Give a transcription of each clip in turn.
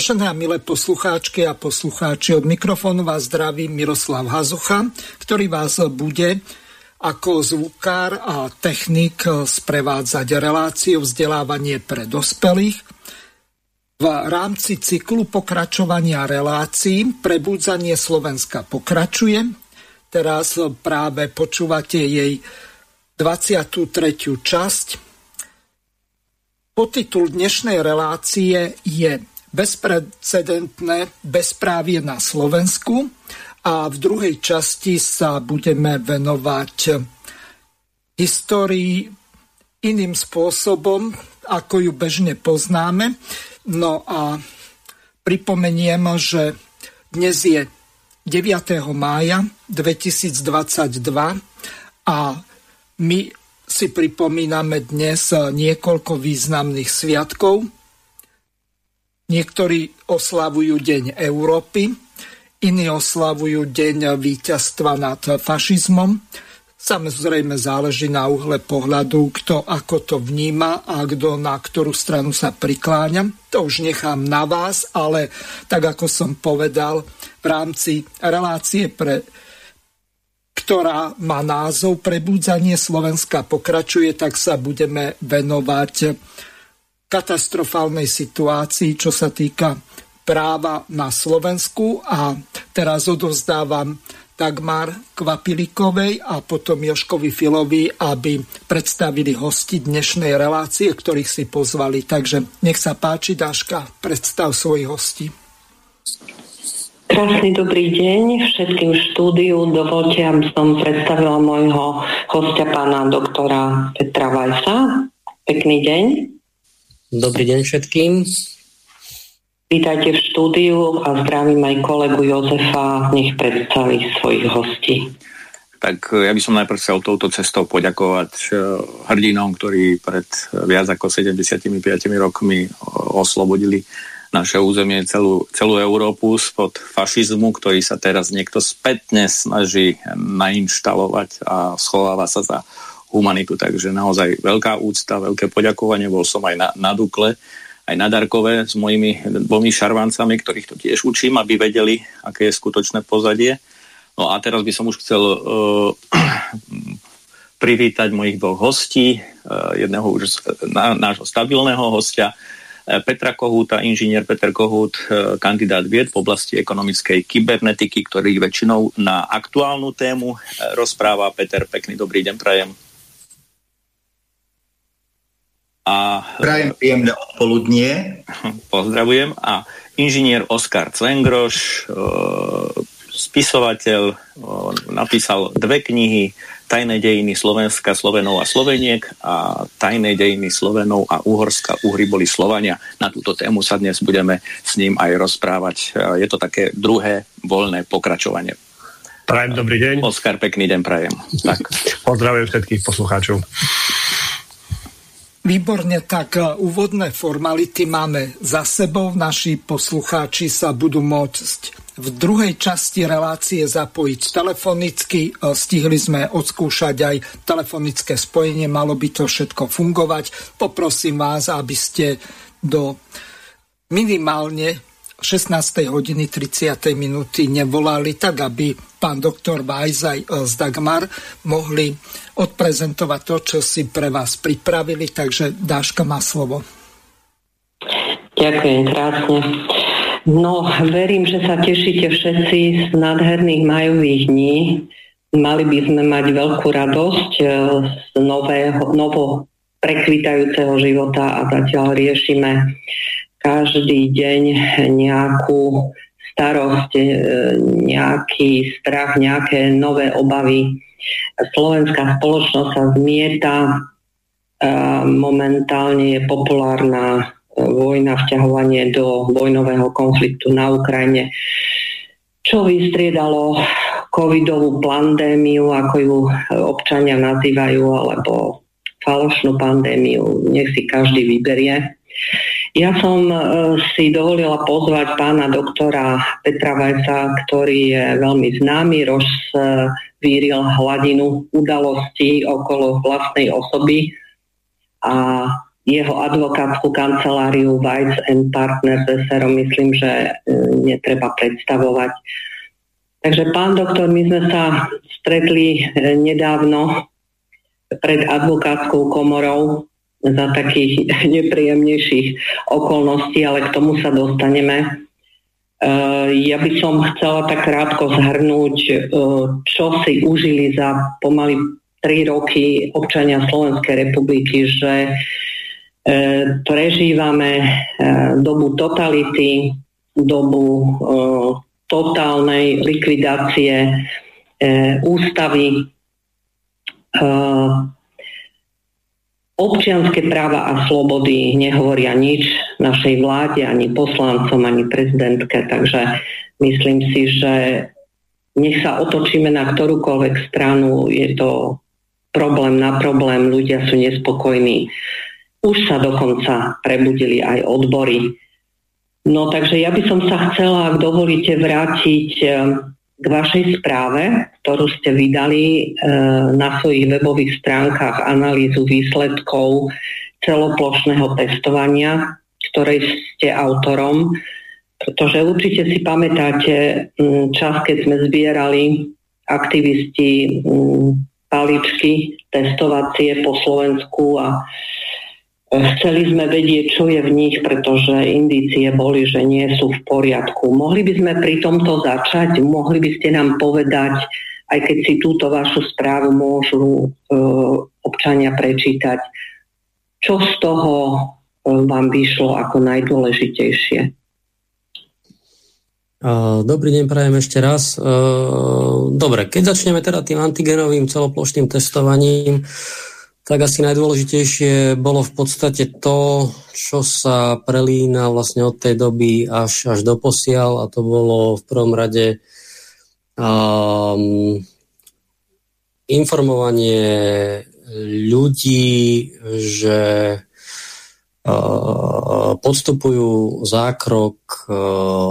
Vážené a milé poslucháčky a poslucháči, od mikrofónu vás zdraví Miroslav Hazucha, ktorý vás bude ako zvukár a technik sprevádzať reláciu vzdelávanie pre dospelých. V rámci cyklu pokračovania relácií Prebudzanie Slovenska pokračuje. Teraz práve počúvate jej 23. časť. Potitul dnešnej relácie je bezprecedentné bezprávie na Slovensku a v druhej časti sa budeme venovať histórii iným spôsobom, ako ju bežne poznáme. No a pripomeniem, že dnes je 9. mája 2022 a my si pripomíname dnes niekoľko významných sviatkov, Niektorí oslavujú Deň Európy, iní oslavujú Deň víťazstva nad fašizmom. Samozrejme záleží na uhle pohľadu, kto ako to vníma a kto na ktorú stranu sa prikláňa. To už nechám na vás, ale tak ako som povedal, v rámci relácie pre ktorá má názov Prebudzanie Slovenska pokračuje, tak sa budeme venovať katastrofálnej situácii, čo sa týka práva na Slovensku a teraz odovzdávam Dagmar Kvapilikovej a potom Joškovi Filovi, aby predstavili hosti dnešnej relácie, ktorých si pozvali. Takže nech sa páči, Dáška, predstav svojich hostí. Krásny dobrý deň všetkým štúdiu. Dovolte, aby som predstavila môjho hostia, pána doktora Petra Vajsa. Pekný deň. Dobrý deň všetkým. Vítajte v štúdiu a zdravím aj kolegu Jozefa, nech predstaví svojich hostí. Tak ja by som najprv chcel touto cestou poďakovať eh, hrdinom, ktorí pred viac ako 75 rokmi oslobodili naše územie, celú, celú Európu spod fašizmu, ktorý sa teraz niekto spätne snaží nainštalovať a schováva sa za humanitu. Takže naozaj veľká úcta, veľké poďakovanie. Bol som aj na, na Dukle, aj na Darkove s mojimi dvomi šarvancami, ktorých to tiež učím, aby vedeli, aké je skutočné pozadie. No a teraz by som už chcel uh, privítať mojich dvoch hostí, uh, jedného už na, nášho stabilného hostia, uh, Petra Kohúta, inžinier Peter Kohút, kandidát vied v oblasti ekonomickej kybernetiky, ktorý väčšinou na aktuálnu tému rozpráva. Peter, pekný dobrý deň, prajem. A, Prajem príjemné odpoludnie. Pozdravujem. A inžinier Oskar Cvengroš, e, spisovateľ, e, napísal dve knihy Tajné dejiny Slovenska, Slovenov a Sloveniek a Tajné dejiny Slovenov a Uhorska, Uhry boli Slovania. Na túto tému sa dnes budeme s ním aj rozprávať. E, je to také druhé voľné pokračovanie. Prajem dobrý deň. Oskar, pekný deň prajem. Tak. Pozdravujem všetkých poslucháčov. Výborne, tak e, úvodné formality máme za sebou. Naši poslucháči sa budú môcť v druhej časti relácie zapojiť telefonicky. E, stihli sme odskúšať aj telefonické spojenie, malo by to všetko fungovať. Poprosím vás, aby ste do minimálne 16. hodiny 30. minúty nevolali, tak aby pán doktor Vajzaj z Dagmar mohli odprezentovať to, čo si pre vás pripravili. Takže Dáška má slovo. Ďakujem krásne. No, verím, že sa tešíte všetci z nádherných majových dní. Mali by sme mať veľkú radosť eh, z nového, novo prekvitajúceho života a zatiaľ riešime každý deň nejakú starosť, e, nejaký strach, nejaké nové obavy. Slovenská spoločnosť sa zmieta, momentálne je populárna vojna, vťahovanie do vojnového konfliktu na Ukrajine, čo vystriedalo covidovú pandémiu, ako ju občania nazývajú, alebo falošnú pandémiu, nech si každý vyberie. Ja som e, si dovolila pozvať pána doktora Petra Vajca, ktorý je veľmi známy, rozvíril hladinu udalostí okolo vlastnej osoby a jeho advokátsku kanceláriu Weiss and Partners SRO myslím, že e, netreba predstavovať. Takže pán doktor, my sme sa stretli e, nedávno pred advokátskou komorou za takých nepríjemnejších okolností, ale k tomu sa dostaneme. Uh, ja by som chcela tak krátko zhrnúť, uh, čo si užili za pomaly 3 roky občania Slovenskej republiky, že uh, prežívame dobu totality, dobu totálnej likvidácie ústavy, Občianské práva a slobody nehovoria nič našej vláde, ani poslancom, ani prezidentke, takže myslím si, že nech sa otočíme na ktorúkoľvek stranu, je to problém na problém, ľudia sú nespokojní. Už sa dokonca prebudili aj odbory. No takže ja by som sa chcela, ak dovolíte, vrátiť k vašej správe, ktorú ste vydali e, na svojich webových stránkach analýzu výsledkov celoplošného testovania, ktorej ste autorom, pretože určite si pamätáte čas, keď sme zbierali aktivisti paličky testovacie po Slovensku a Chceli sme vedieť, čo je v nich, pretože indície boli, že nie sú v poriadku. Mohli by sme pri tomto začať? Mohli by ste nám povedať, aj keď si túto vašu správu môžu e, občania prečítať, čo z toho e, vám vyšlo ako najdôležitejšie? Dobrý deň, prajem ešte raz. E, dobre, keď začneme teda tým antigenovým celoplošným testovaním, tak asi najdôležitejšie bolo v podstate to, čo sa prelína vlastne od tej doby až, až do posiaľ a to bolo v prvom rade um, informovanie ľudí, že podstupujú zákrok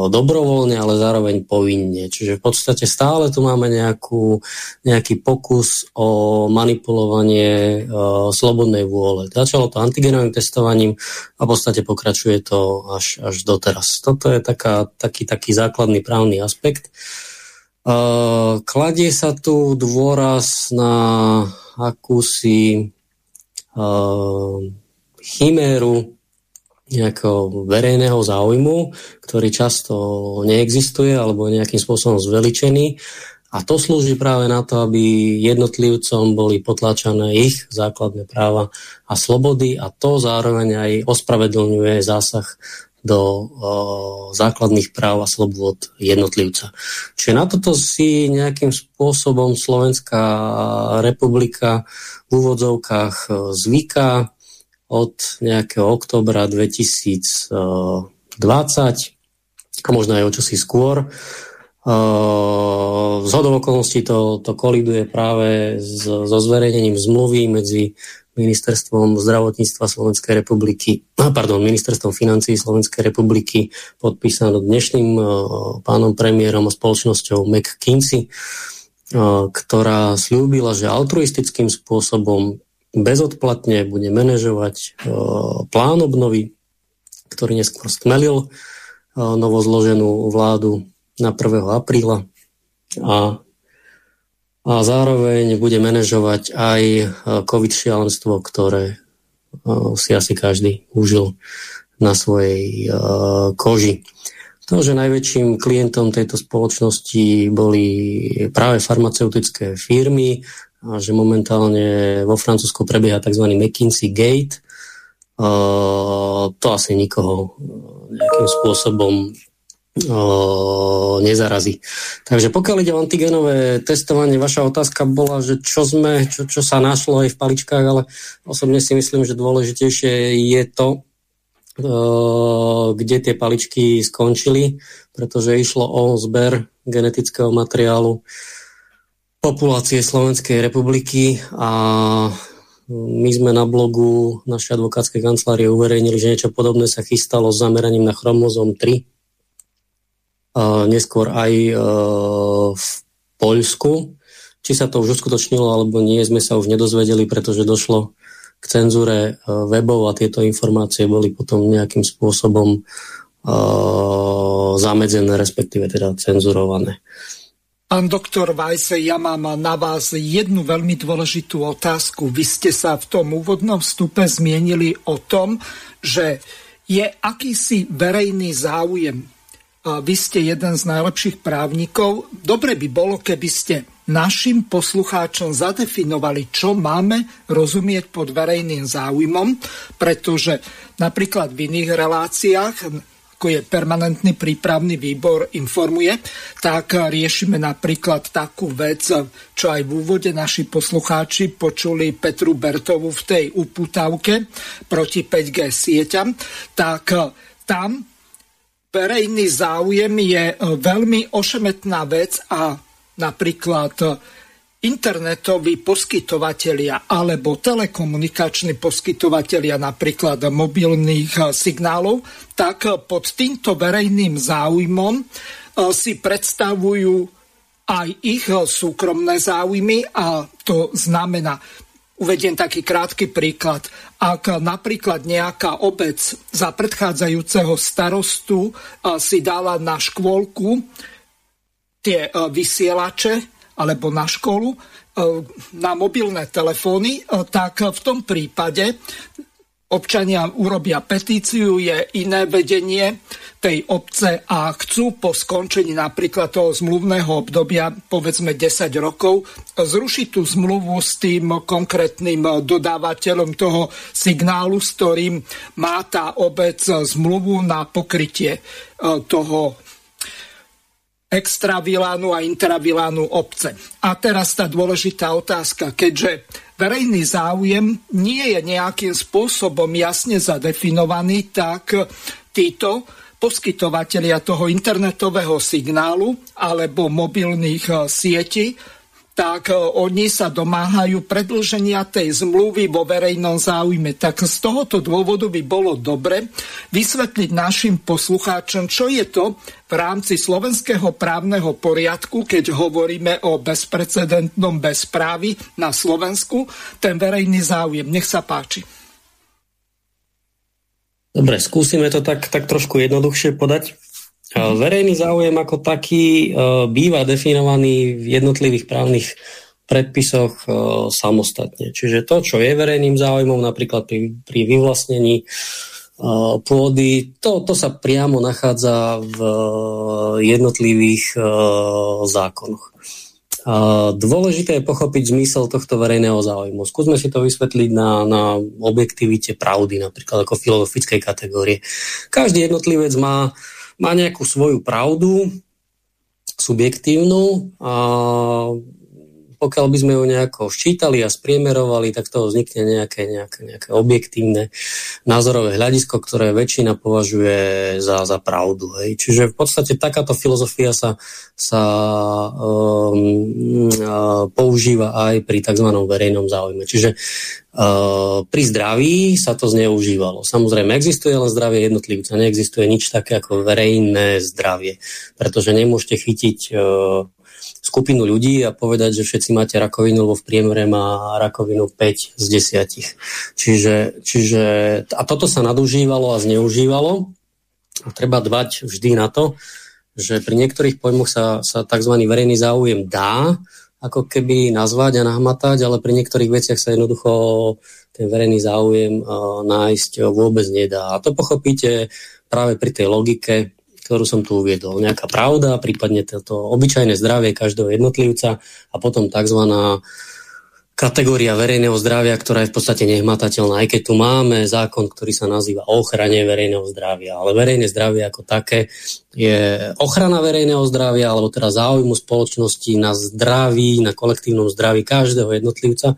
dobrovoľne, ale zároveň povinne. Čiže v podstate stále tu máme nejakú, nejaký pokus o manipulovanie slobodnej vôle. Začalo to antigenovým testovaním a v podstate pokračuje to až, až doteraz. Toto je taká, taký, taký základný právny aspekt. Kladie sa tu dôraz na akúsi chiméru nejakého verejného záujmu, ktorý často neexistuje alebo nejakým spôsobom zveličený. A to slúži práve na to, aby jednotlivcom boli potláčané ich základné práva a slobody a to zároveň aj ospravedlňuje zásah do o, základných práv a slobod jednotlivca. Čiže na toto si nejakým spôsobom Slovenská republika v úvodzovkách zvyká od nejakého oktobra 2020 a možno aj o čosi skôr. Z hodov okolností to, to koliduje práve so zverejnením zmluvy medzi ministerstvom zdravotníctva Slovenskej republiky, pardon, ministerstvom financí Slovenskej republiky podpísanou dnešným pánom premiérom a spoločnosťou McKinsey, ktorá slúbila, že altruistickým spôsobom bezodplatne bude manažovať e, plán obnovy, ktorý neskôr stmelil e, novozloženú vládu na 1. apríla a, a zároveň bude manažovať aj e, COVID šialenstvo, ktoré si asi každý užil na svojej koži. To, že najväčším klientom tejto spoločnosti boli práve farmaceutické firmy, a že momentálne vo Francúzsku prebieha tzv. McKinsey Gate. Uh, to asi nikoho nejakým spôsobom uh, nezarazí. Takže pokiaľ ide o antigenové testovanie, vaša otázka bola, že čo sme, čo, čo sa našlo aj v paličkách, ale osobne si myslím, že dôležitejšie je to, kde tie paličky skončili, pretože išlo o zber genetického materiálu populácie Slovenskej republiky a my sme na blogu našej advokátskej kancelárie uverejnili, že niečo podobné sa chystalo s zameraním na chromozom 3. A neskôr aj e, v Poľsku. Či sa to už uskutočnilo alebo nie, sme sa už nedozvedeli, pretože došlo k cenzúre e, webov a tieto informácie boli potom nejakým spôsobom e, zamedzené, respektíve teda cenzurované. Pán doktor Vajse, ja mám na vás jednu veľmi dôležitú otázku. Vy ste sa v tom úvodnom vstupe zmienili o tom, že je akýsi verejný záujem. Vy ste jeden z najlepších právnikov. Dobre by bolo, keby ste našim poslucháčom zadefinovali, čo máme rozumieť pod verejným záujmom, pretože napríklad v iných reláciách ako je permanentný prípravný výbor informuje, tak riešime napríklad takú vec, čo aj v úvode naši poslucháči počuli Petru Bertovu v tej uputavke proti 5G sieťam, tak tam verejný záujem je veľmi ošemetná vec a napríklad internetoví poskytovatelia alebo telekomunikační poskytovatelia napríklad mobilných eh, signálov, tak pod týmto verejným záujmom eh, si predstavujú aj ich eh, súkromné záujmy a to znamená, uvediem taký krátky príklad, ak napríklad nejaká obec za predchádzajúceho starostu si dala na škôlku tie vysielače, alebo na školu, e, na mobilné telefóny, e, tak v tom prípade občania urobia petíciu, je iné vedenie tej obce a chcú po skončení napríklad toho zmluvného obdobia, povedzme 10 rokov, zrušiť tú zmluvu s tým konkrétnym dodávateľom toho signálu, s ktorým má tá obec zmluvu na pokrytie e, toho extravilánu a intravilánu obce. A teraz tá dôležitá otázka, keďže verejný záujem nie je nejakým spôsobom jasne zadefinovaný, tak títo poskytovateľia toho internetového signálu alebo mobilných eh, sietí tak e, oni sa domáhajú predlženia tej zmluvy vo verejnom záujme. Tak z tohoto dôvodu by bolo dobre vysvetliť našim poslucháčom, čo je to v rámci slovenského právneho poriadku, keď hovoríme o bezprecedentnom bezprávi na Slovensku, ten verejný záujem. Nech sa páči. Dobre, skúsime to tak, tak trošku jednoduchšie podať. Verejný záujem ako taký e, býva definovaný v jednotlivých právnych predpisoch e, samostatne. Čiže to, čo je verejným záujmom, napríklad pri, pri vyvlastnení e, pôdy, to, to sa priamo nachádza v jednotlivých zákonoch. Dôležité je pochopiť zmysel tohto verejného záujmu. Skúsme si to vysvetliť na, na objektivite pravdy, napríklad ako filozofickej kategórie. Každý jednotlivec má uh, má nejakú svoju pravdu, subjektívnu a pokiaľ by sme ju nejako ščítali a spriemerovali, tak toho vznikne nejaké, nejaké, nejaké objektívne názorové hľadisko, ktoré väčšina považuje za, za pravdu. Hej. Čiže v podstate takáto filozofia sa, sa um, používa aj pri tzv. verejnom záujme. Čiže uh, pri zdraví sa to zneužívalo. Samozrejme, existuje len zdravie jednotlivca, neexistuje nič také ako verejné zdravie, pretože nemôžete chytiť uh, skupinu ľudí a povedať, že všetci máte rakovinu, lebo v priemere má rakovinu 5 z 10. Čiže, čiže a toto sa nadužívalo a zneužívalo. A treba dbať vždy na to, že pri niektorých pojmoch sa, sa tzv. verejný záujem dá ako keby nazvať a nahmatať, ale pri niektorých veciach sa jednoducho ten verejný záujem uh, nájsť vôbec nedá. A to pochopíte práve pri tej logike ktorú som tu uviedol. Nejaká pravda, prípadne toto obyčajné zdravie každého jednotlivca a potom tzv. kategória verejného zdravia, ktorá je v podstate nehmatateľná, aj keď tu máme zákon, ktorý sa nazýva ochrane verejného zdravia. Ale verejné zdravie ako také je ochrana verejného zdravia, alebo teda záujmu spoločnosti na zdraví, na kolektívnom zdraví každého jednotlivca,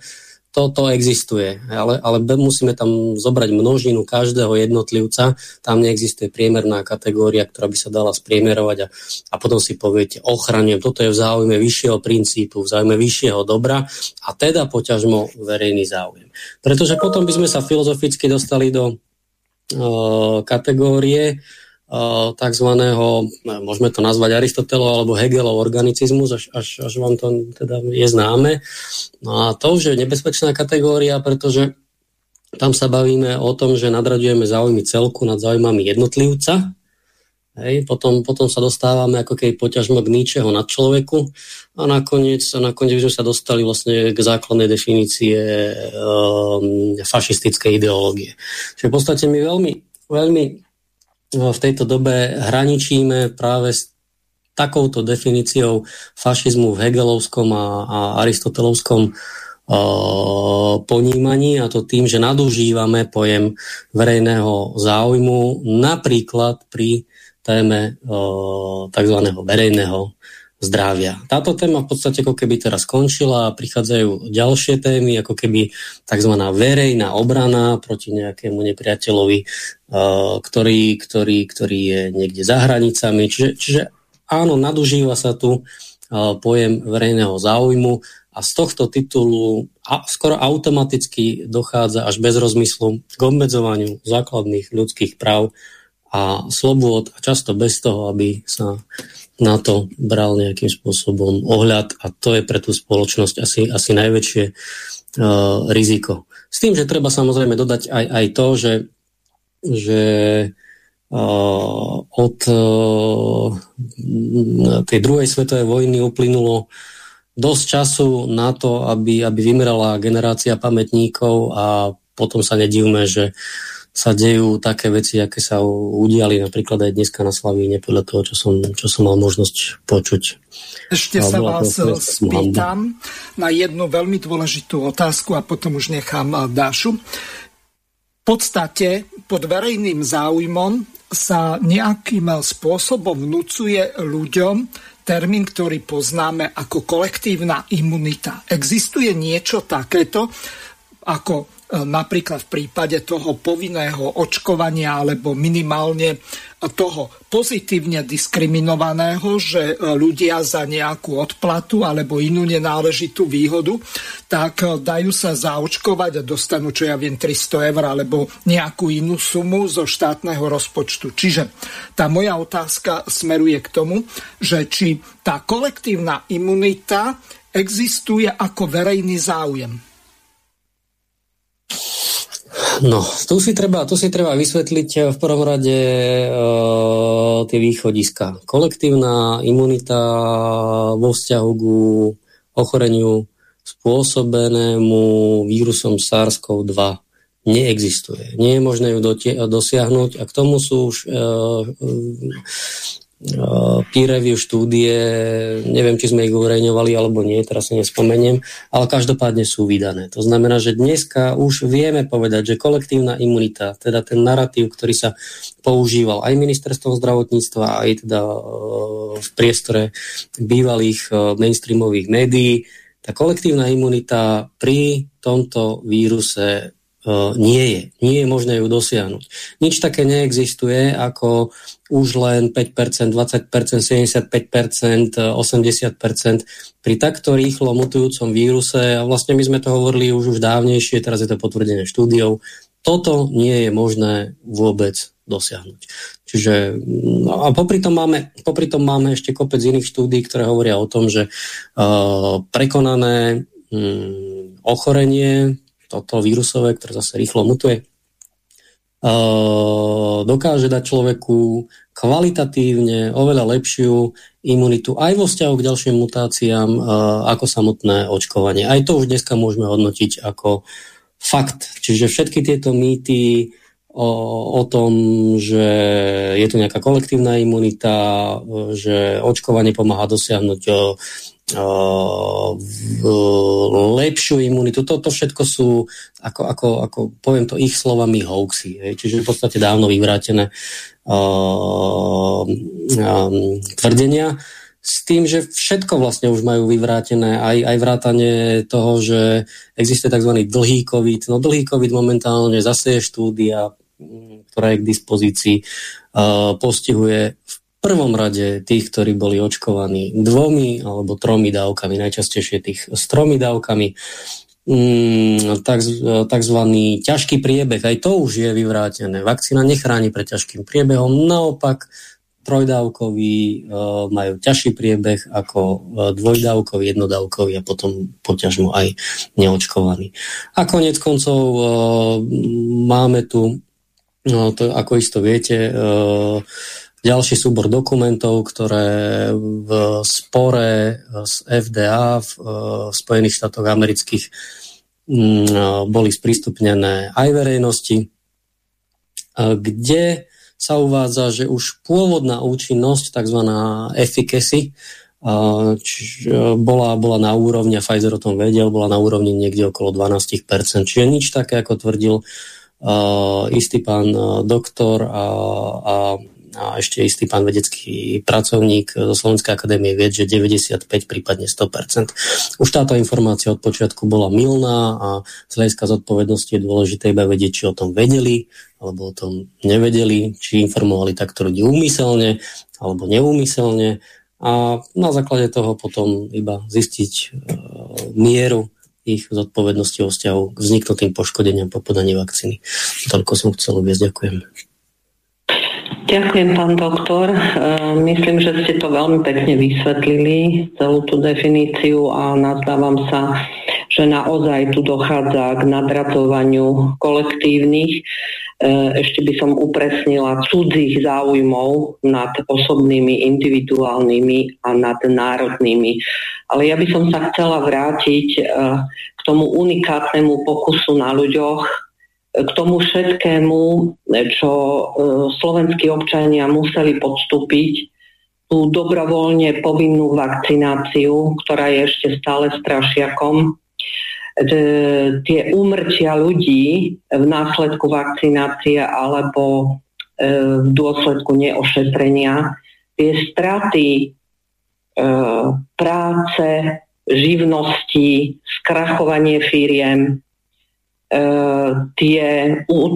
to, to existuje, ale, ale musíme tam zobrať množinu každého jednotlivca, tam neexistuje priemerná kategória, ktorá by sa dala spriemerovať a, a potom si poviete, ochraňujem, toto je v záujme vyššieho princípu, v záujme vyššieho dobra a teda poťažmo verejný záujem. Pretože potom by sme sa filozoficky dostali do uh, kategórie, tzv. môžeme to nazvať Aristotelov alebo Hegelov organicizmus, až, až, až vám to teda je známe. No a to už je nebezpečná kategória, pretože tam sa bavíme o tom, že nadraďujeme záujmy celku nad záujmami jednotlivca, Hej, potom, potom sa dostávame ako keby poťažmo k ničeho nad človeku a nakoniec, a nakoniec sme sa dostali vlastne k základnej definície um, fašistickej ideológie. Čiže v podstate my veľmi, veľmi v tejto dobe hraničíme práve s takouto definíciou fašizmu v hegelovskom a, a aristotelovskom uh, ponímaní a to tým, že nadužívame pojem verejného záujmu napríklad pri téme uh, tzv. verejného zdravia. Táto téma v podstate ako keby teraz skončila a prichádzajú ďalšie témy, ako keby tzv. verejná obrana proti nejakému nepriateľovi, uh, ktorý, ktorý, ktorý je niekde za hranicami. Čiže, čiže áno, nadužíva sa tu uh, pojem verejného záujmu a z tohto titulu skoro automaticky dochádza až bez rozmyslu k obmedzovaniu základných ľudských práv a slobôd a často bez toho, aby sa na to bral nejakým spôsobom ohľad a to je pre tú spoločnosť asi, asi najväčšie uh, riziko. S tým, že treba samozrejme dodať aj, aj to, že, že uh, od uh, tej druhej svetovej vojny uplynulo dosť času na to, aby, aby vymerala generácia pamätníkov a potom sa nedivme, že uh, sa dejú také veci, aké sa udiali napríklad aj dneska na Slavíne, podľa toho, čo som, čo som mal možnosť počuť. Ešte sa vás spýtam na jednu veľmi dôležitú otázku a potom už nechám eh, Dášu. V podstate pod verejným záujmom sa nejakým spôsobom vnúcuje ľuďom termín, ktorý poznáme ako kolektívna imunita. Existuje niečo takéto, ako napríklad v prípade toho povinného očkovania alebo minimálne toho pozitívne diskriminovaného, že ľudia za nejakú odplatu alebo inú nenáležitú výhodu, tak dajú sa zaočkovať a dostanú, čo ja viem, 300 eur alebo nejakú inú sumu zo štátneho rozpočtu. Čiže tá moja otázka smeruje k tomu, že či tá kolektívna imunita existuje ako verejný záujem. No, tu si treba, tu si treba vysvetliť eh, v prvom rade uh, tie východiska. Kolektívna imunita vo vzťahu k ochoreniu spôsobenému vírusom SARS-CoV-2 neexistuje. Nie je možné ju dosiahnuť a k tomu sú už Eh, peer review štúdie, neviem, či sme ich uverejňovali alebo nie, teraz si nespomeniem, ale každopádne sú vydané. To znamená, že dneska už vieme povedať, že kolektívna imunita, teda ten narratív, ktorý sa používal aj ministerstvom zdravotníctva, aj teda eh, v priestore bývalých eh, mainstreamových médií, tá kolektívna imunita pri tomto víruse nie je. Nie je možné ju dosiahnuť. Nič také neexistuje ako už len 5%, 20%, 75%, 80% pri takto rýchlo mutujúcom víruse. A vlastne my sme to hovorili už už dávnejšie, teraz je to potvrdené štúdiou. Toto nie je možné vôbec dosiahnuť. Čiže, no a popri tom, máme, popri tom máme ešte kopec iných štúdí, ktoré hovoria o tom, že uh, prekonané um, ochorenie toto vírusové, ktoré zase rýchlo mutuje, dokáže dať človeku kvalitatívne oveľa lepšiu imunitu aj vo vzťahu k ďalším mutáciám ako samotné očkovanie. Aj to už dneska môžeme hodnotiť ako fakt. Čiže všetky tieto mýty o, o tom, že je tu nejaká kolektívna imunita, že očkovanie pomáha dosiahnuť lepšiu imunitu. Toto všetko sú, ako, ako, ako poviem to ich slovami, hoaxy. Hej. Čiže v podstate dávno vyvrátené uh, um, tvrdenia. s tým, že všetko vlastne už majú vyvrátené, aj, aj vrátanie toho, že existuje tzv. dlhý COVID. No dlhý COVID momentálne zase je štúdia, ktorá je k dispozícii, uh, postihuje v prvom rade tých, ktorí boli očkovaní dvomi alebo tromi dávkami, najčastejšie tých s tromi dávkami. Mm, tak, takzvaný ťažký priebeh, aj to už je vyvrátené. Vakcína nechráni pred ťažkým priebehom, naopak trojdávkový e, majú ťažší priebeh ako e, dvojdávkový, jednodávkový a potom poťažmo aj neočkovaný. A konec koncov máme tu, no, to, ako isto viete, ďalší súbor dokumentov, ktoré v spore z FDA v Spojených štátoch amerických mm, boli sprístupnené aj verejnosti, kde sa uvádza, že už pôvodná účinnosť, tzv. efficacy, či, bola, bola na úrovni, a Pfizer o tom vedel, bola na úrovni niekde okolo 12%. Čiže nič také, ako tvrdil istý pán uh, doktor a, a a ešte istý pán vedecký pracovník zo Slovenskej akadémie vied, že 95, prípadne 100%. Už táto informácia od počiatku bola milná a z hľadiska zodpovednosti je dôležité iba vedieť, či o tom vedeli, alebo o tom nevedeli, či informovali takto ľudí úmyselne, alebo neúmyselne a na základe toho potom iba zistiť e, mieru ich zodpovednosti o vzťahu k vzniknutým poškodeniam po podaní vakcíny. Toľko som chcel uviezť. Ďakujem. Ďakujem, pán doktor. E, myslím, že ste to veľmi pekne vysvetlili, celú tú definíciu a nazdávam sa, že naozaj tu dochádza k nadracovaniu kolektívnych, e, ešte by som upresnila, cudzích záujmov nad osobnými, individuálnymi a nad národnými. Ale ja by som sa chcela vrátiť e, k tomu unikátnemu pokusu na ľuďoch, k tomu všetkému, čo e, slovenskí občania museli podstúpiť, tú dobrovoľne povinnú vakcináciu, ktorá je ešte stále strašiakom, tie úmrtia ľudí v následku vakcinácie alebo e, v dôsledku neošetrenia, tie straty e, práce, živnosti, skrachovanie firiem, tie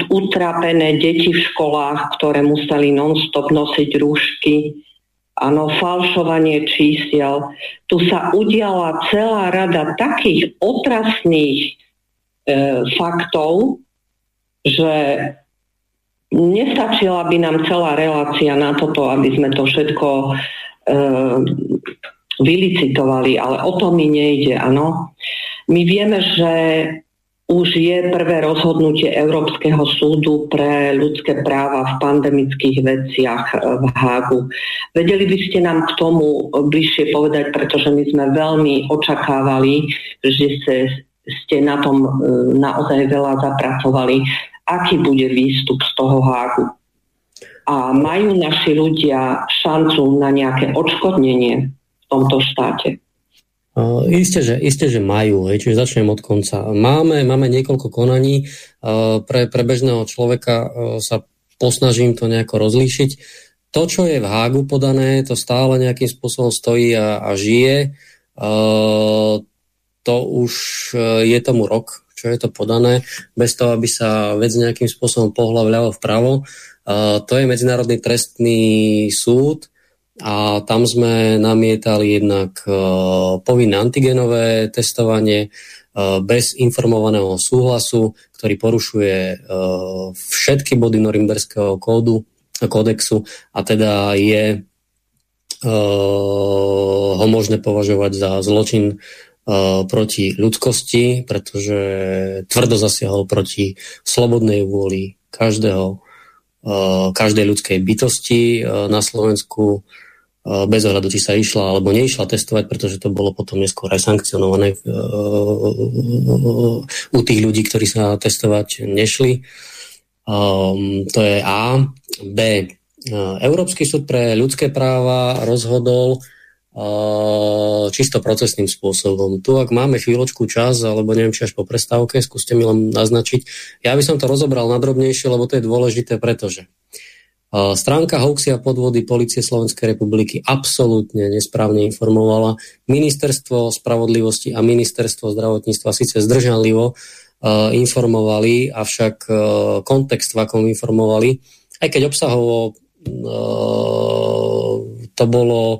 utrapené deti v školách, ktoré museli non-stop nosiť rúšky, áno, falšovanie čísiel. Tu sa udiala celá rada takých otrasných e, faktov, že nestačila by nám celá relácia na toto, aby sme to všetko e, vylicitovali, ale o to mi nejde, áno. My vieme, že už je prvé rozhodnutie Európskeho súdu pre ľudské práva v pandemických veciach e, v Hágu. Vedeli by ste nám k tomu bližšie povedať, pretože my sme veľmi očakávali, že ste, ste na tom e, naozaj veľa zapracovali. Aký bude výstup z toho Hágu? A majú naši ľudia šancu na nejaké odškodnenie v tomto štáte? Uh, isté, že, isté, že majú, hej, čiže začnem od konca. Máme, máme niekoľko konaní, uh, pre, pre bežného človeka uh, sa posnažím to nejako rozlíšiť. To, čo je v Hágu podané, to stále nejakým spôsobom stojí a, a žije. Uh, to už je tomu rok, čo je to podané, bez toho, aby sa vec nejakým spôsobom pohľa vľavo vpravo. To je Medzinárodný trestný súd, a tam sme namietali jednak e, povinné antigenové testovanie e, bez informovaného súhlasu, ktorý porušuje e, všetky body norimberského kódu, kódexu a teda je ho možné považovať za zločin proti ľudskosti, pretože tvrdo zasiahol proti slobodnej vôli každého, každej ľudskej bytosti na Slovensku bez ohľadu, či sa išla alebo neišla testovať, pretože to bolo potom neskôr aj sankcionované u tých ľudí, ktorí sa testovať nešli. Um, to je A. B. Európsky súd pre ľudské práva rozhodol uh, čisto procesným spôsobom. Tu, ak máme chvíľočku čas, alebo neviem, či až po prestávke, skúste mi len naznačiť. Ja by som to rozobral nadrobnejšie, lebo to je dôležité, pretože Stránka hoaxy a podvody Policie Slovenskej republiky absolútne nesprávne informovala. Ministerstvo spravodlivosti a ministerstvo zdravotníctva síce zdržanlivo informovali, avšak kontext, v akom informovali, aj keď obsahovo to bolo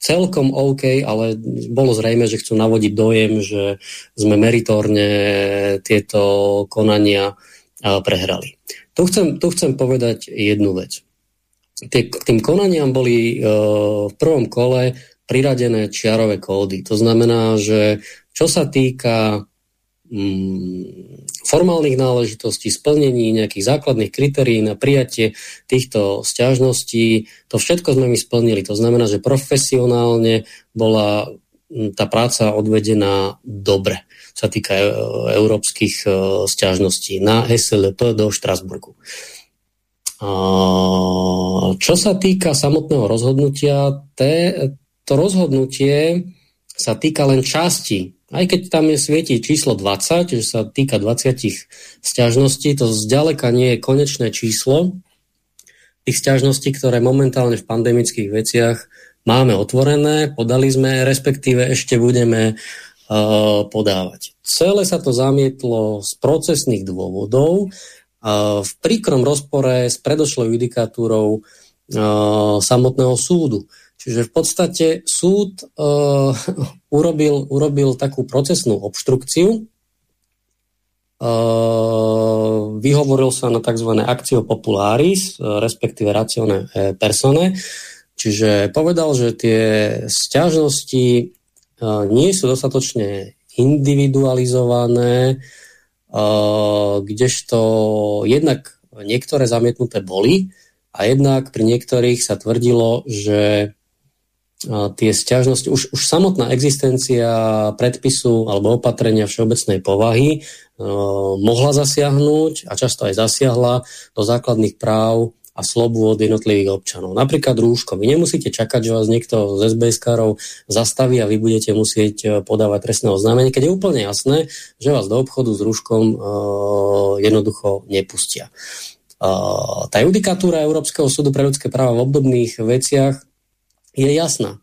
celkom OK, ale bolo zrejme, že chcú navodiť dojem, že sme meritorne tieto konania prehrali. Tu chcem, tu chcem povedať jednu vec. Tie, tým konaniam boli v prvom kole priradené čiarové kódy. To znamená, že čo sa týka Mm, formálnych náležitostí, splnení nejakých základných kritérií na prijatie týchto stiažností. To všetko sme my splnili. To znamená, že profesionálne bola mm, tá práca odvedená dobre, sa týka e, európskych e, stiažností na SLP do Štrasburgu. Čo sa týka samotného rozhodnutia, to rozhodnutie sa týka len časti. Aj keď tam je svieti číslo 20, že sa týka 20 stiažností, to zďaleka nie je konečné číslo. Tých stiažností, ktoré momentálne v pandemických veciach máme otvorené, podali sme, respektíve ešte budeme uh, podávať. Celé sa to zamietlo z procesných dôvodov v príkrom rozpore s predošlou judikatúrou uh, samotného súdu. Čiže v podstate súd uh, urobil, urobil takú procesnú obštrukciu, uh, vyhovoril sa na tzv. akcio popularis, respektíve racione persone, čiže povedal, že tie sťažnosti nie sú dostatočne individualizované, uh, kdežto jednak niektoré zamietnuté boli a jednak pri niektorých sa tvrdilo, že tie stiažnosti, už, už samotná existencia predpisu alebo opatrenia všeobecnej povahy e, mohla zasiahnuť a často aj zasiahla do základných práv a slobôd jednotlivých občanov. Napríklad rúško. Vy nemusíte čakať, že vás niekto z SBS-károv zastaví a vy budete musieť e, podávať trestné oznámenie, keď je úplne jasné, že vás do obchodu s rúškom e, jednoducho nepustia. E, tá judikatúra Európskeho súdu pre ľudské práva v obdobných veciach je jasná. E,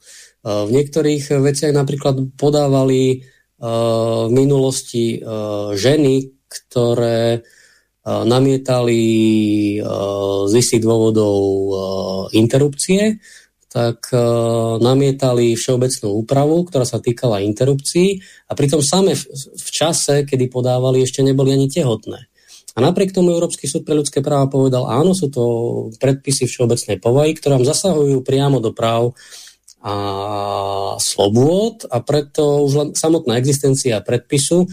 v niektorých veciach napríklad podávali v minulosti ženy, ktoré namietali z istých dôvodov interrupcie, tak namietali všeobecnú úpravu, ktorá sa týkala interrupcií a pritom same v čase, kedy podávali, ešte neboli ani tehotné. A napriek tomu Európsky súd pre ľudské práva povedal, áno, sú to predpisy všeobecnej povahy, ktoré vám zasahujú priamo do práv a slobôd a preto už len samotná existencia predpisu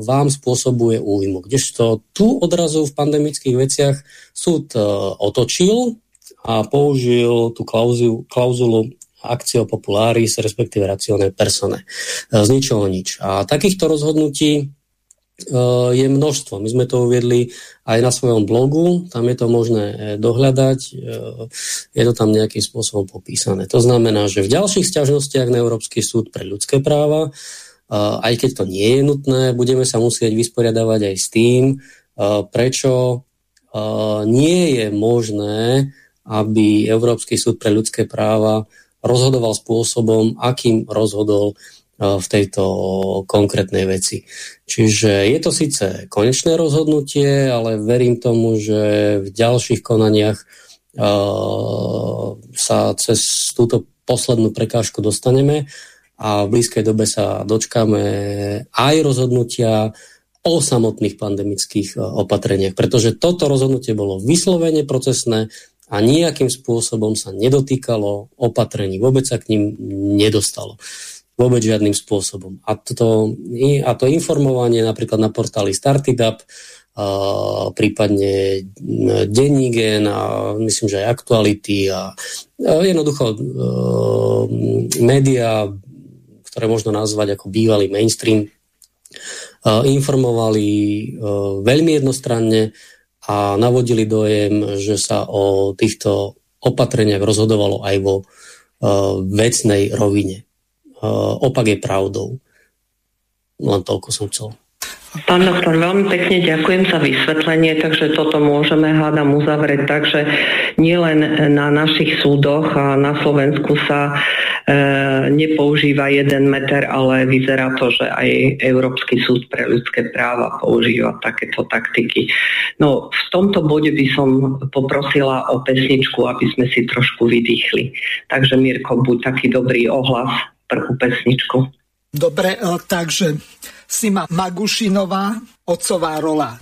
vám spôsobuje újmu. Kdežto tu odrazu v pandemických veciach súd uh, otočil a použil tú klauzulu, klauzulu akcio popularis, respektíve racione persone. Uh, z ničoho nič. A takýchto rozhodnutí Eh, je množstvo. My sme to uviedli aj na svojom blogu, tam je to možné dohľadať, je to tam nejakým spôsobom popísané. To znamená, že v ďalších stiažnostiach na Európsky súd pre ľudské práva, aj keď to nie je nutné, budeme sa musieť vysporiadavať aj s tým, prečo nie je možné, aby Európsky súd pre ľudské práva rozhodoval spôsobom, akým rozhodol v tejto konkrétnej veci. Čiže je to síce konečné rozhodnutie, ale verím tomu, že v ďalších konaniach sa cez túto poslednú prekážku dostaneme a v blízkej dobe sa dočkáme aj rozhodnutia o samotných pandemických opatreniach, pretože toto rozhodnutie bolo vyslovene procesné a nejakým spôsobom sa nedotýkalo opatrení, vôbec sa k ním nedostalo. Vôbec žiadnym spôsobom. A to, a to informovanie napríklad na portáli Startup, a prípadne Dennígen a myslím, že aj aktuality a, jednoducho média, ktoré možno nazvať ako bývalý mainstream, a, informovali a, veľmi jednostranne a navodili dojem, že sa o týchto opatreniach rozhodovalo aj vo vecnej rovine. Eh, opak je pravdou. Len toľko som chcel. Pán doktor, veľmi pekne ďakujem za vysvetlenie, takže toto môžeme hádam uzavrieť takže nielen na našich súdoch a na Slovensku sa e, nepoužíva jeden meter, ale vyzerá to, že aj Európsky súd pre ľudské práva používa takéto taktiky. No v tomto bode by som poprosila o pesničku, aby sme si trošku vydýchli. Takže Mirko, buď taký dobrý ohlas prvú pesničku. Dobre, e, takže Sima Magušinová, otcová rola.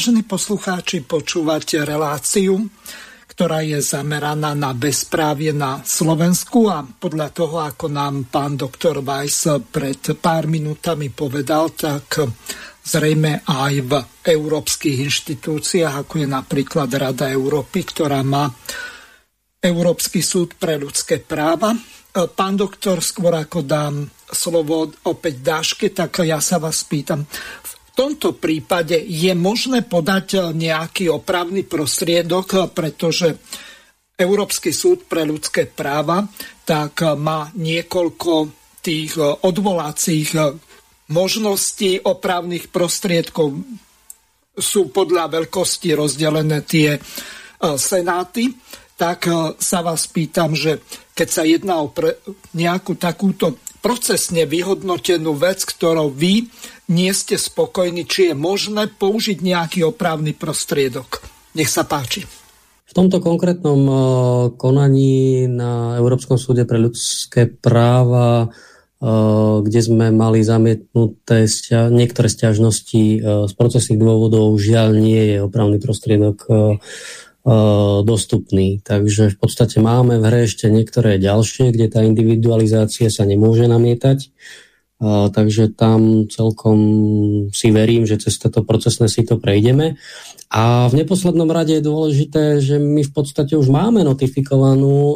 Vážení poslucháči, počúvate reláciu, ktorá je zameraná na bezprávie na Slovensku a podľa toho, ako nám pán doktor Weiss pred pár minútami povedal, tak zrejme aj v európskych inštitúciách, ako je napríklad Rada Európy, ktorá má Európsky súd pre ľudské práva. Pán doktor, skôr ako dám slovo opäť Dáške, tak ja sa vás pýtam, tomto prípade je možné podať nejaký opravný prostriedok, pretože Európsky súd pre ľudské práva tak má niekoľko tých odvolacích možností opravných prostriedkov. Sú podľa veľkosti rozdelené tie senáty, tak sa vás pýtam, že keď sa jedná o pre nejakú takúto procesne vyhodnotenú vec, ktorou vy nie ste spokojní, či je možné použiť nejaký opravný prostriedok. Nech sa páči. V tomto konkrétnom uh, konaní na Európskom súde pre ľudské práva, uh, kde sme mali zamietnuté niektoré stiažnosti uh, z procesných dôvodov, žiaľ nie je opravný prostriedok dostupný. Takže v podstate máme v hre ešte niektoré ďalšie, kde tá individualizácia sa nemôže namietať takže tam celkom si verím, že cez toto procesné si to prejdeme. A v neposlednom rade je dôležité, že my v podstate už máme notifikovanú uh,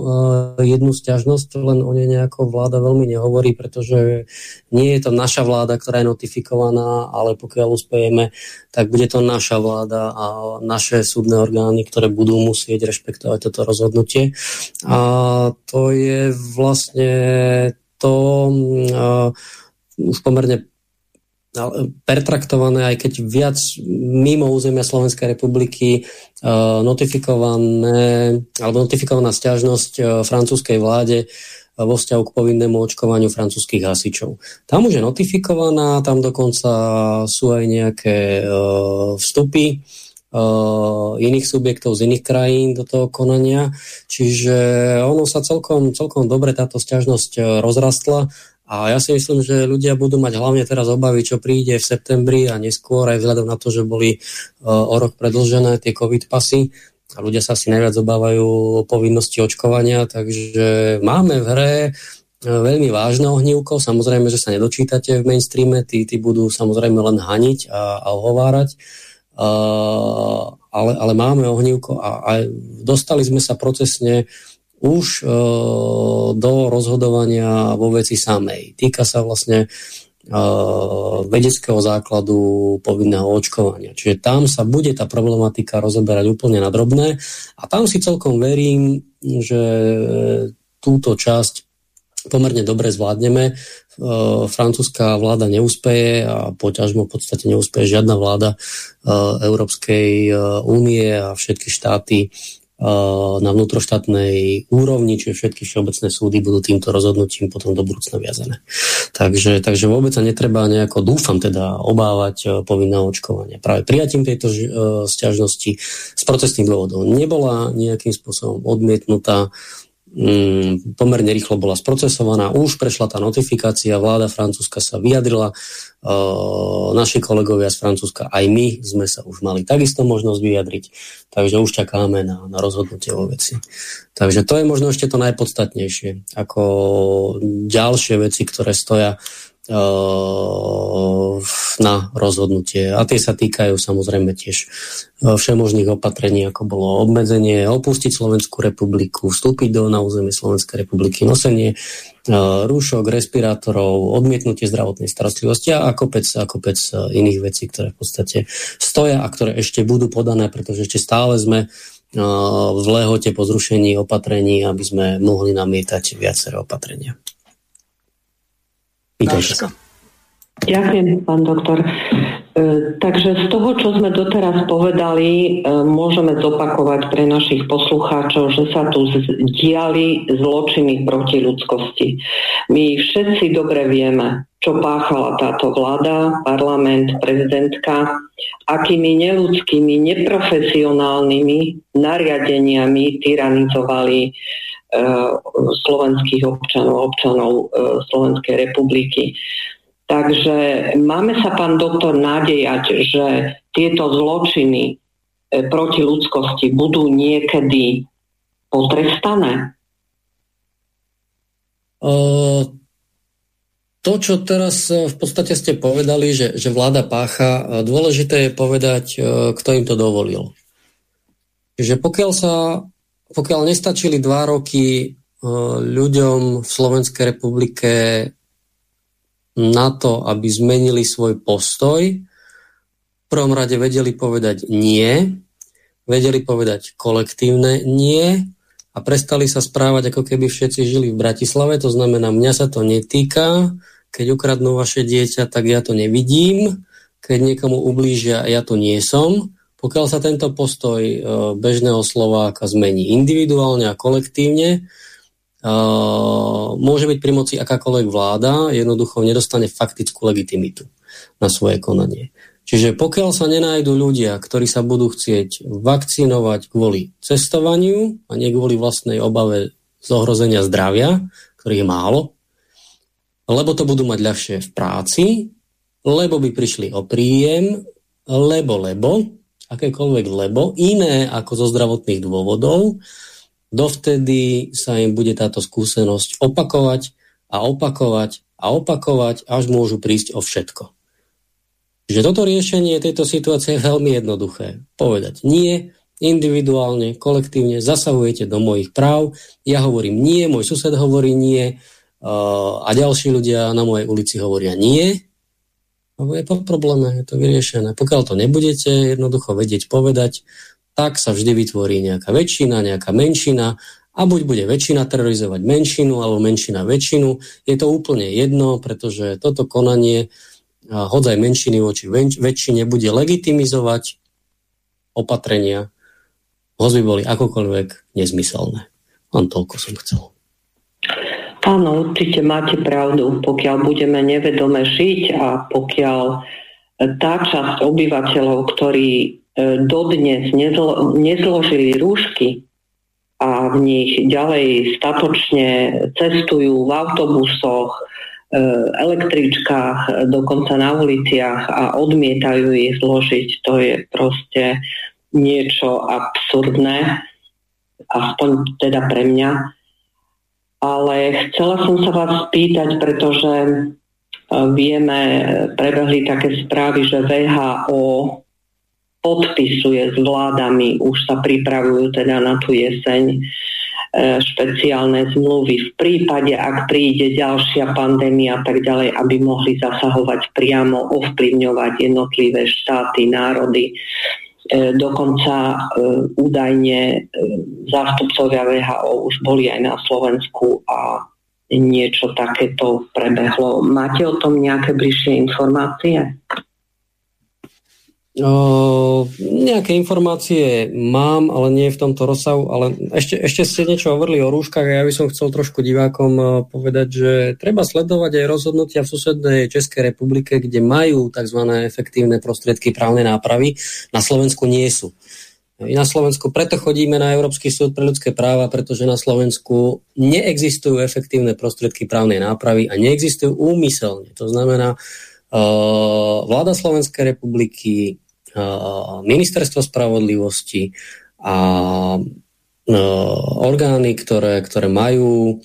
jednu sťažnosť, len o nej nejako vláda veľmi nehovorí, pretože nie je to naša vláda, ktorá je notifikovaná, ale pokiaľ uspejeme, tak bude to naša vláda a naše súdne orgány, ktoré budú musieť rešpektovať toto rozhodnutie. A to je vlastne to... Uh, už pomerne pertraktované, aj keď viac mimo územia Slovenskej republiky uh, notifikované, alebo notifikovaná stiažnosť uh, francúzskej vláde uh, vo vzťahu k povinnému očkovaniu francúzských hasičov. Tam už je notifikovaná, tam dokonca sú aj nejaké vstupy iných subjektov z iných krajín do toho konania, čiže ono sa celkom, celkom dobre táto stiažnosť rozrastla a ja si myslím, že ľudia budú mať hlavne teraz obavy, čo príde v septembri a neskôr, aj vzhľadom na to, že boli uh, o rok predlžené tie COVID pasy a ľudia sa asi najviac obávajú o povinnosti očkovania, takže máme v hre uh, veľmi vážne ohnívko. Samozrejme, že sa nedočítate v mainstreame, tí, tí budú samozrejme len haniť a, a ohovárať. Uh, ale, ale máme ohnívko a, a dostali sme sa procesne už e, do rozhodovania vo veci samej. Týka sa vlastne e, vedeckého základu povinného očkovania. Čiže tam sa bude tá problematika rozoberať úplne na drobné a tam si celkom verím, že túto časť pomerne dobre zvládneme. E, francúzska vláda neúspeje a poťažmo v podstate neúspeje žiadna vláda Európskej únie a všetky štáty na vnútroštátnej úrovni, čiže všetky všeobecné súdy budú týmto rozhodnutím potom do budúcna viazané. Takže, takže vôbec sa netreba nejako, dúfam teda, obávať e, povinného očkovania. Práve prijatím tejto uh, sťažnosti z procesných dôvodov nebola nejakým spôsobom odmietnutá mm, pomerne rýchlo bola sprocesovaná, už prešla tá notifikácia, vláda Francúzska sa vyjadrila, e, naši kolegovia z Francúzska, aj my sme sa už mali takisto možnosť vyjadriť, takže už čakáme na, na rozhodnutie o veci. Takže to je možno ešte to najpodstatnejšie, ako ďalšie veci, ktoré stoja na rozhodnutie. A tie sa týkajú samozrejme tiež všemožných opatrení, ako bolo obmedzenie, opustiť Slovenskú republiku, vstúpiť do na územie Slovenskej republiky, nosenie rúšok, respirátorov, odmietnutie zdravotnej starostlivosti a kopec, a kopec iných vecí, ktoré v podstate stoja a ktoré ešte budú podané, pretože ešte stále sme v lehote po zrušení opatrení, aby sme mohli namietať viaceré opatrenia. Dáška. Ďakujem, pán doktor. E, takže z toho, čo sme doteraz povedali, e, môžeme zopakovať pre našich poslucháčov, že sa tu diali zločiny proti ľudskosti. My všetci dobre vieme, čo páchala táto vláda, parlament, prezidentka, akými neludskými, neprofesionálnymi nariadeniami tyranizovali slovenských občanov, občanov e, Slovenskej republiky. Takže máme sa, pán doktor, nádejať, že tieto zločiny e, proti ľudskosti budú niekedy potrestané? To, čo teraz v podstate ste povedali, že, že vláda pácha, dôležité je povedať, kto im to dovolil. Čiže pokiaľ sa pokiaľ nestačili dva roky e, ľuďom v Slovenskej republike na to, aby zmenili svoj postoj, v prvom rade vedeli povedať nie, vedeli povedať kolektívne nie a prestali sa správať, ako keby všetci žili v Bratislave. To znamená, mňa sa to netýka. Keď ukradnú vaše dieťa, tak ja to nevidím. Keď niekomu ublížia, ja to nie som. Pokiaľ sa tento postoj e, bežného Slováka zmení individuálne a kolektívne, Uh, môže byť pri moci akákoľvek vláda, jednoducho nedostane faktickú legitimitu na svoje konanie. Čiže pokiaľ sa nenájdú ľudia, ktorí sa budú chcieť vakcinovať kvôli cestovaniu a nie kvôli vlastnej obave z ohrozenia zdravia, ktorých je málo, lebo to budú mať ľahšie v práci, lebo by prišli o príjem, lebo, lebo, akékoľvek lebo, iné ako zo zdravotných dôvodov, dovtedy sa im bude táto skúsenosť opakovať a opakovať a opakovať, až môžu prísť o všetko. Že toto riešenie tejto situácie je veľmi jednoduché. Povedať nie, individuálne, kolektívne, zasahujete do mojich práv, ja hovorím nie, môj sused hovorí nie a ďalší ľudia na mojej ulici hovoria nie, je po probléme, je to vyriešené. Pokiaľ to nebudete jednoducho vedieť povedať, tak sa vždy vytvorí nejaká väčšina, nejaká menšina a buď bude väčšina terorizovať menšinu alebo menšina väčšinu. Je to úplne jedno, pretože toto konanie hodzaj menšiny voči väčšine bude legitimizovať opatrenia, hoď by boli akokoľvek nezmyselné. Len toľko som chcel. Áno, určite máte pravdu. Pokiaľ budeme nevedome žiť a pokiaľ tá časť obyvateľov, ktorí E, dodnes nezlo, nezložili rúšky a v nich ďalej statočne cestujú v autobusoch, e, električkách, dokonca na uliciach a odmietajú ich zložiť. To je proste niečo absurdné, aspoň teda pre mňa. Ale chcela som sa vás spýtať, pretože e, vieme, prebehli také správy, že VHO podpisuje s vládami, už sa pripravujú teda na tú jeseň e, špeciálne zmluvy v prípade, ak príde ďalšia pandémia a tak ďalej, aby mohli zasahovať priamo, ovplyvňovať jednotlivé štáty, národy. E, dokonca e, údajne zástupcovia VHO už boli aj na Slovensku a niečo takéto prebehlo. Máte o tom nejaké bližšie informácie? O, nejaké informácie mám, ale nie v tomto rozsahu, ale ešte, ešte ste niečo hovorili o rúškach a ja by som chcel trošku divákom povedať, že treba sledovať aj rozhodnutia v susednej Českej republike, kde majú tzv. efektívne prostriedky právnej nápravy, na Slovensku nie sú. I na Slovensku preto chodíme na Európsky súd pre ľudské práva, pretože na Slovensku neexistujú efektívne prostriedky právnej nápravy a neexistujú úmyselne. To znamená, vláda Slovenskej republiky ministerstvo spravodlivosti a orgány, ktoré, ktoré majú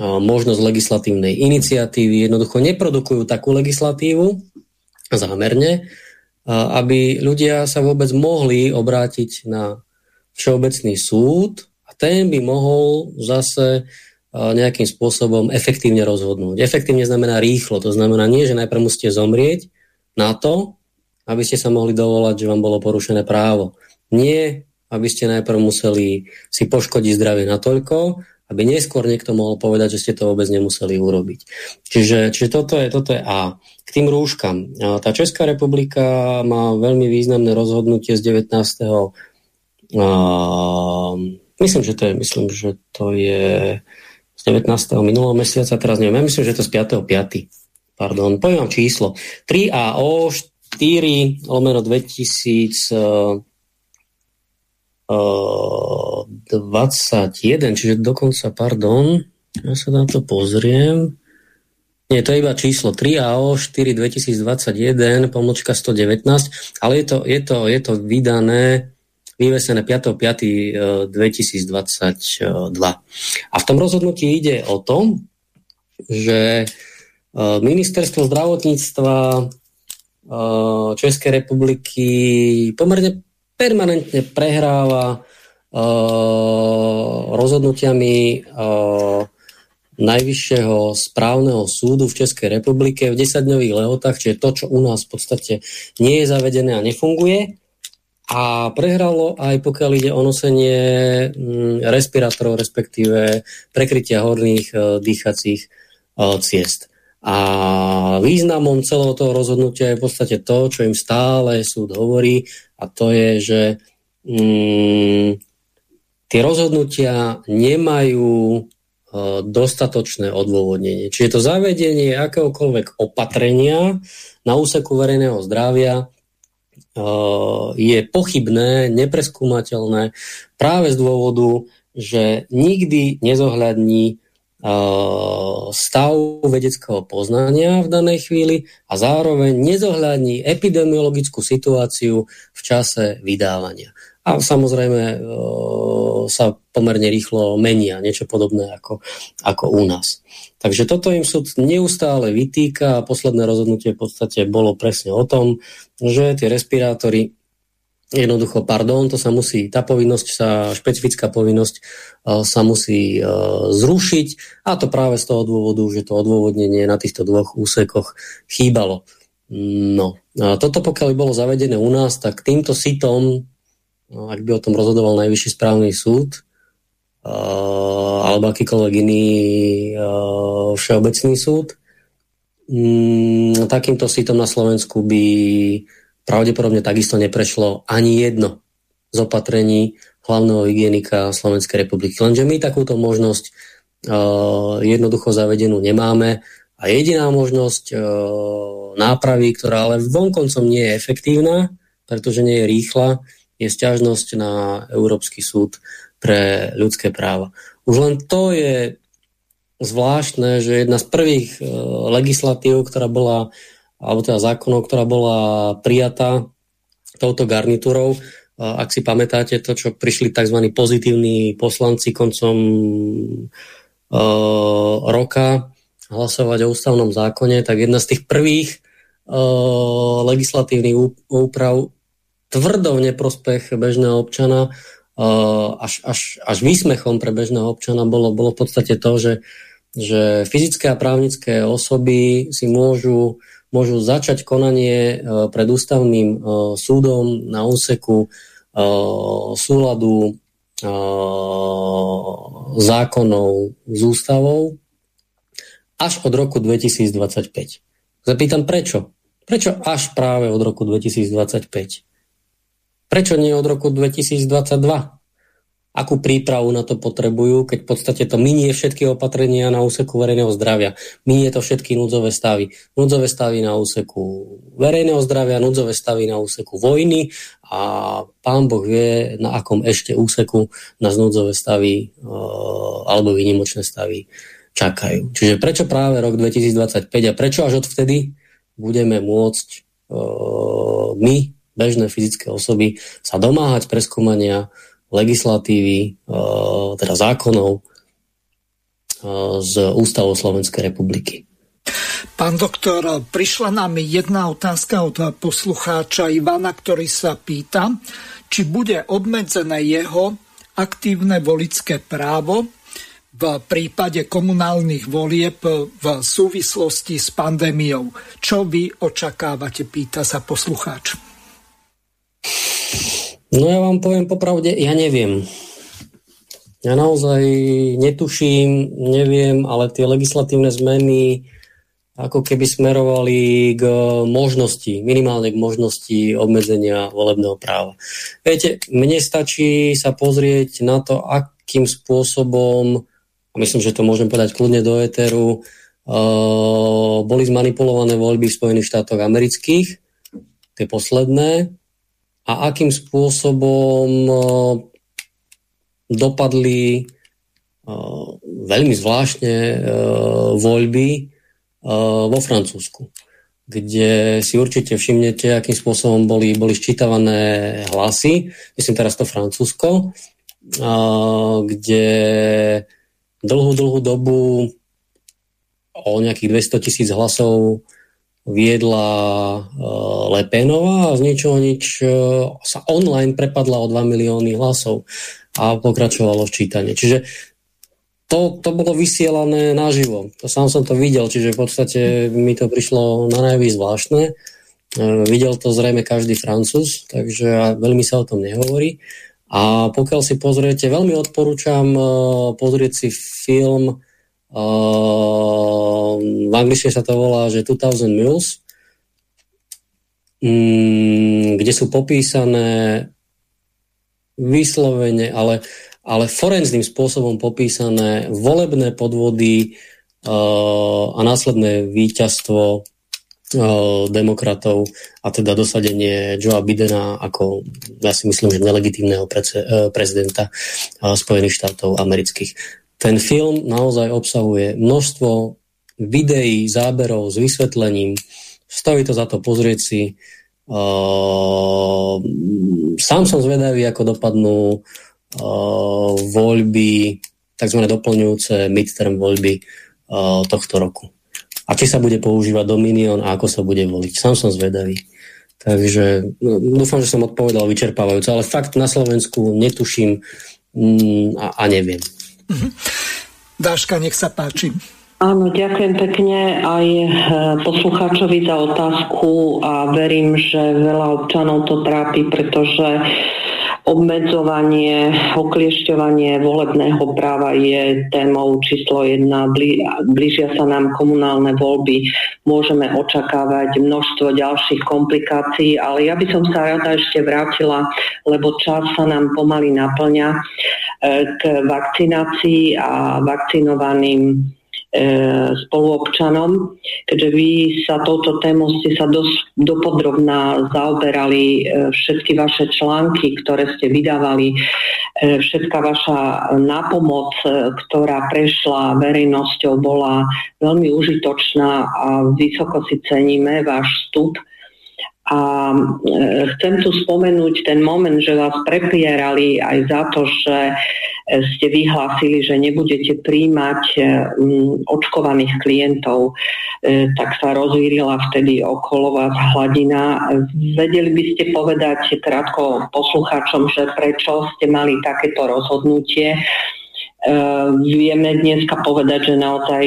možnosť legislatívnej iniciatívy, jednoducho neprodukujú takú legislatívu zámerne, aby ľudia sa vôbec mohli obrátiť na Všeobecný súd a ten by mohol zase nejakým spôsobom efektívne rozhodnúť. Efektívne znamená rýchlo, to znamená nie, že najprv musíte zomrieť na to, aby ste sa mohli dovolať, že vám bolo porušené právo. Nie, aby ste najprv museli si poškodiť zdravie natoľko, aby neskôr niekto mohol povedať, že ste to vôbec nemuseli urobiť. Čiže, čiže toto, je, toto je A. K tým rúškam. Tá Česká republika má veľmi významné rozhodnutie z 19. A, myslím, že to je, myslím, že to je z 19. minulého mesiaca, teraz neviem, ja myslím, že to je z 5. 5. Pardon, poviem vám číslo. 3AO 4 lomeno 2021, čiže dokonca, pardon, ja sa na to pozriem. Nie, to je iba číslo 3AO 4 2021, pomočka 119, ale je to, je to, je to vydané vyvesené 5.5.2022. A v tom rozhodnutí ide o tom, že ministerstvo zdravotníctva Českej republiky pomerne permanentne prehráva rozhodnutiami Najvyššieho správneho súdu v Českej republike v 10-dňových lehotách, čiže to, čo u nás v podstate nie je zavedené a nefunguje. a prehralo aj pokiaľ ide o nosenie mm, respirátorov, respektíve prekrytia horných dýchacích ciest. A významom celého toho rozhodnutia je v podstate to, čo im stále súd hovorí, a to je, že mm, tie rozhodnutia nemajú dostatočné odôvodnenie. Čiže to zavedenie akéhokoľvek opatrenia na úseku verejného zdravia je pochybné, nepreskúmateľné práve z dôvodu, že nikdy nezohľadní stav vedeckého poznania v danej chvíli a zároveň nezohľadní epidemiologickú situáciu v čase vydávania a samozrejme e, sa pomerne rýchlo menia, niečo podobné ako, ako u nás. Takže toto im súd neustále vytýka a posledné rozhodnutie v podstate bolo presne o tom, že tie respirátory jednoducho, pardon, to sa musí, tá povinnosť, sa, špecifická povinnosť uh, sa musí uh, zrušiť a to práve z toho dôvodu, že to odôvodnenie na týchto dvoch úsekoch chýbalo. No, a toto pokiaľ by bolo zavedené u nás, tak týmto sitom No, ak by o tom rozhodoval najvyšší správny súd uh, alebo akýkoľvek iný všeobecný súd, um, takýmto sítom na Slovensku by pravdepodobne takisto neprešlo ani jedno z opatrení hlavného hygienika Slovenskej republiky. Lenže my takúto možnosť uh, jednoducho zavedenú nemáme a jediná možnosť uh, nápravy, ktorá ale vonkoncom nie je efektívna, pretože nie je rýchla, je stiažnosť na Európsky súd pre ľudské práva. Už len to je zvláštne, že jedna z prvých e, legislatív, ktorá bola, alebo teda zákonov, ktorá bola prijatá touto garnitúrou, e, ak si pamätáte to, čo prišli tzv. pozitívni poslanci koncom e, roka hlasovať o ústavnom zákone, tak jedna z tých prvých e, legislatívnych úprav tvrdo v neprospech bežného občana, až, až, až výsmechom pre bežného občana bolo, bolo v podstate to, že, že fyzické a právnické osoby si môžu, môžu začať konanie e, pred ústavným e, súdom na úseku e, súladu zákonov s ústavou až od roku 2025. Zapýtam prečo? Prečo až práve od roku 2025? Prečo nie od roku 2022? Akú prípravu na to potrebujú, keď v podstate to minie všetky opatrenia na úseku verejného zdravia. Minie to všetky núdzové stavy. Núdzové stavy na úseku verejného zdravia, núdzové stavy na úseku vojny a pán Boh vie, na akom ešte úseku nás núdzové stavy e, alebo výnimočné stavy čakajú. Čiže prečo práve rok 2025 a prečo až odvtedy budeme môcť uh, my bežné fyzické osoby sa domáhať preskúmania legislatívy, e, teda zákonov e, z Ústavou Slovenskej republiky. Pán doktor, prišla nám jedna otázka od poslucháča Ivana, ktorý sa pýta, či bude obmedzené jeho aktívne volické právo v prípade komunálnych volieb v súvislosti s pandémiou. Čo vy očakávate, pýta sa poslucháč. No ja vám poviem popravde, ja neviem. Ja naozaj netuším, neviem, ale tie legislatívne zmeny ako keby smerovali k možnosti, minimálne k možnosti obmedzenia volebného práva. Viete, mne stačí sa pozrieť na to, akým spôsobom, a myslím, že to môžem povedať kľudne do éteru, uh, boli zmanipulované voľby v Spojených štátoch amerických, tie posledné, a akým spôsobom e, dopadli e, veľmi zvláštne e, voľby vo Francúzsku, kde si určite všimnete, akým spôsobom boli, boli ščítavané hlasy, myslím teraz to Francúzsko, kde dlhú, dlhú dobu o nejakých 200 tisíc hlasov viedla uh, Lepenová a z ničoho nič uh, sa online prepadla o 2 milióny hlasov a pokračovalo v čítanie. Čiže to, to bolo vysielané naživo. To sám som to videl, čiže v podstate mi to prišlo na najvýš zvláštne. videl to zrejme každý francúz, takže veľmi sa o tom nehovorí. A pokiaľ si pozriete, veľmi odporúčam pozrieť si film, v angličtine sa to volá, že 2000 Mules, mm, kde sú popísané vyslovene, ale, ale forenzným spôsobom popísané volebné podvody uh, a následné víťazstvo uh, demokratov a teda dosadenie Joea Bidena ako, ja si myslím, že nelegitímneho uh, prezidenta uh, Spojených štátov amerických. Ten film naozaj obsahuje množstvo videí, záberov s vysvetlením. Stojí to za to pozrieť si. Uh, sám som zvedavý, ako dopadnú uh, voľby, tzv. doplňujúce midterm voľby uh, tohto roku. A či sa bude používať Dominion a ako sa bude voliť. Sám som zvedavý. Takže no, dúfam, že som odpovedal vyčerpávajúco, ale fakt na Slovensku netuším mm, a, a neviem. Mhm. Dáška, nech sa páči. Áno, ďakujem pekne aj e, poslucháčovi za otázku a verím, že veľa občanov to trápi, pretože obmedzovanie, okliešťovanie volebného práva je témou číslo jedna. Blížia sa nám komunálne voľby, môžeme očakávať množstvo ďalších komplikácií, ale ja by som sa rada ešte vrátila, lebo čas sa nám pomaly naplňa k vakcinácii a vakcinovaným E, spoluobčanom, keďže vy sa touto témou ste sa dosť dopodrobná zaoberali e, všetky vaše články, ktoré ste vydávali, e, všetká vaša nápomoc, ktorá prešla verejnosťou, bola veľmi užitočná a vysoko si ceníme váš vstup. A chcem tu spomenúť ten moment, že vás prepierali aj za to, že ste vyhlásili, že nebudete príjmať e, očkovaných klientov, e, tak sa rozvírila vtedy okolo vás hladina. Vedeli by ste povedať krátko poslucháčom, že prečo ste mali takéto rozhodnutie? Vieme dneska povedať, že naozaj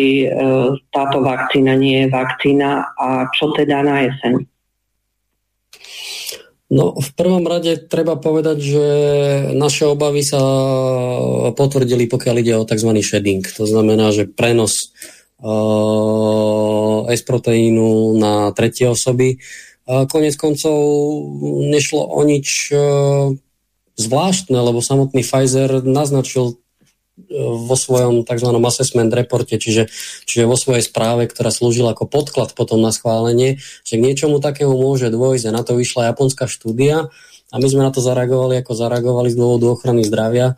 táto vakcína nie je vakcína a čo teda na jeseň? No, v prvom rade treba povedať, že naše obavy sa potvrdili, pokiaľ ide o tzv. shedding. To znamená, že prenos uh, S-proteínu na tretie osoby. Uh, konec koncov nešlo o nič uh, zvláštne, lebo samotný Pfizer naznačil vo svojom tzv. assessment reporte, čiže, čiže vo svojej správe, ktorá slúžila ako podklad potom na schválenie, že k niečomu takému môže dôjsť a na to vyšla japonská štúdia a my sme na to zareagovali, ako zareagovali z dôvodu ochrany zdravia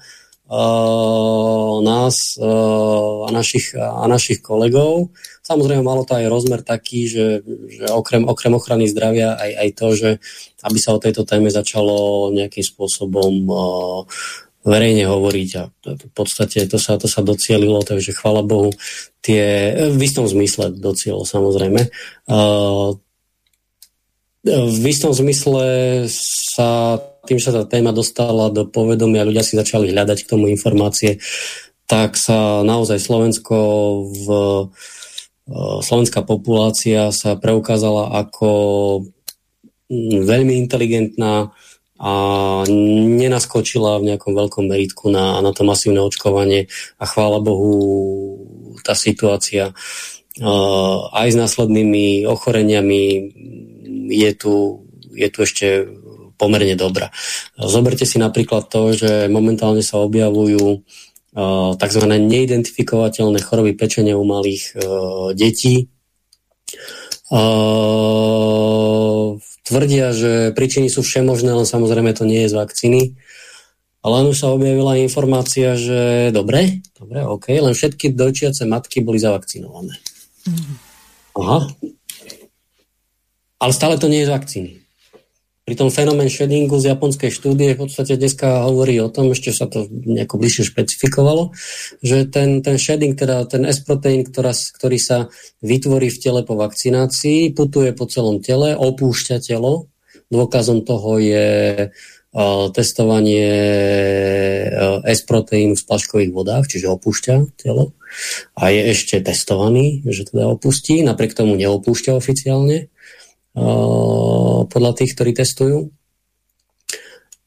uh, nás uh, a, našich, a našich kolegov. Samozrejme malo to aj rozmer taký, že, že okrem, okrem ochrany zdravia aj, aj to, že aby sa o tejto téme začalo nejakým spôsobom uh, verejne hovoriť a v podstate to sa, to sa docielilo, takže chvala Bohu tie, v istom zmysle docielo samozrejme. V istom zmysle sa tým, že sa tá téma dostala do povedomia, ľudia si začali hľadať k tomu informácie, tak sa naozaj Slovensko v slovenská populácia sa preukázala ako veľmi inteligentná, a nenaskočila v nejakom veľkom meritku na, na to masívne očkovanie a chvála Bohu tá situácia uh, aj s následnými ochoreniami je tu, je tu ešte pomerne dobrá. Zoberte si napríklad to, že momentálne sa objavujú uh, tzv. neidentifikovateľné choroby pečenia u malých uh, detí. Uh, tvrdia, že príčiny sú všemožné, len samozrejme to nie je z vakcíny. Ale len už sa objavila informácia, že dobre, dobre, OK, len všetky dojčiace matky boli zavakcinované. Mm. Aha. Ale stále to nie je z vakcíny. Pri tom fenomén shedingu z japonskej štúdie v podstate dneska hovorí o tom, ešte sa to nejako bližšie špecifikovalo, že ten, ten shedding, teda ten S-proteín, ktorá, ktorý sa vytvorí v tele po vakcinácii, putuje po celom tele, opúšťa telo. Dôkazom toho je uh, testovanie uh, S-proteínu v splaškových vodách, čiže opúšťa telo. A je ešte testovaný, že teda opustí, napriek tomu neopúšťa oficiálne. Podľa tých, ktorí testujú.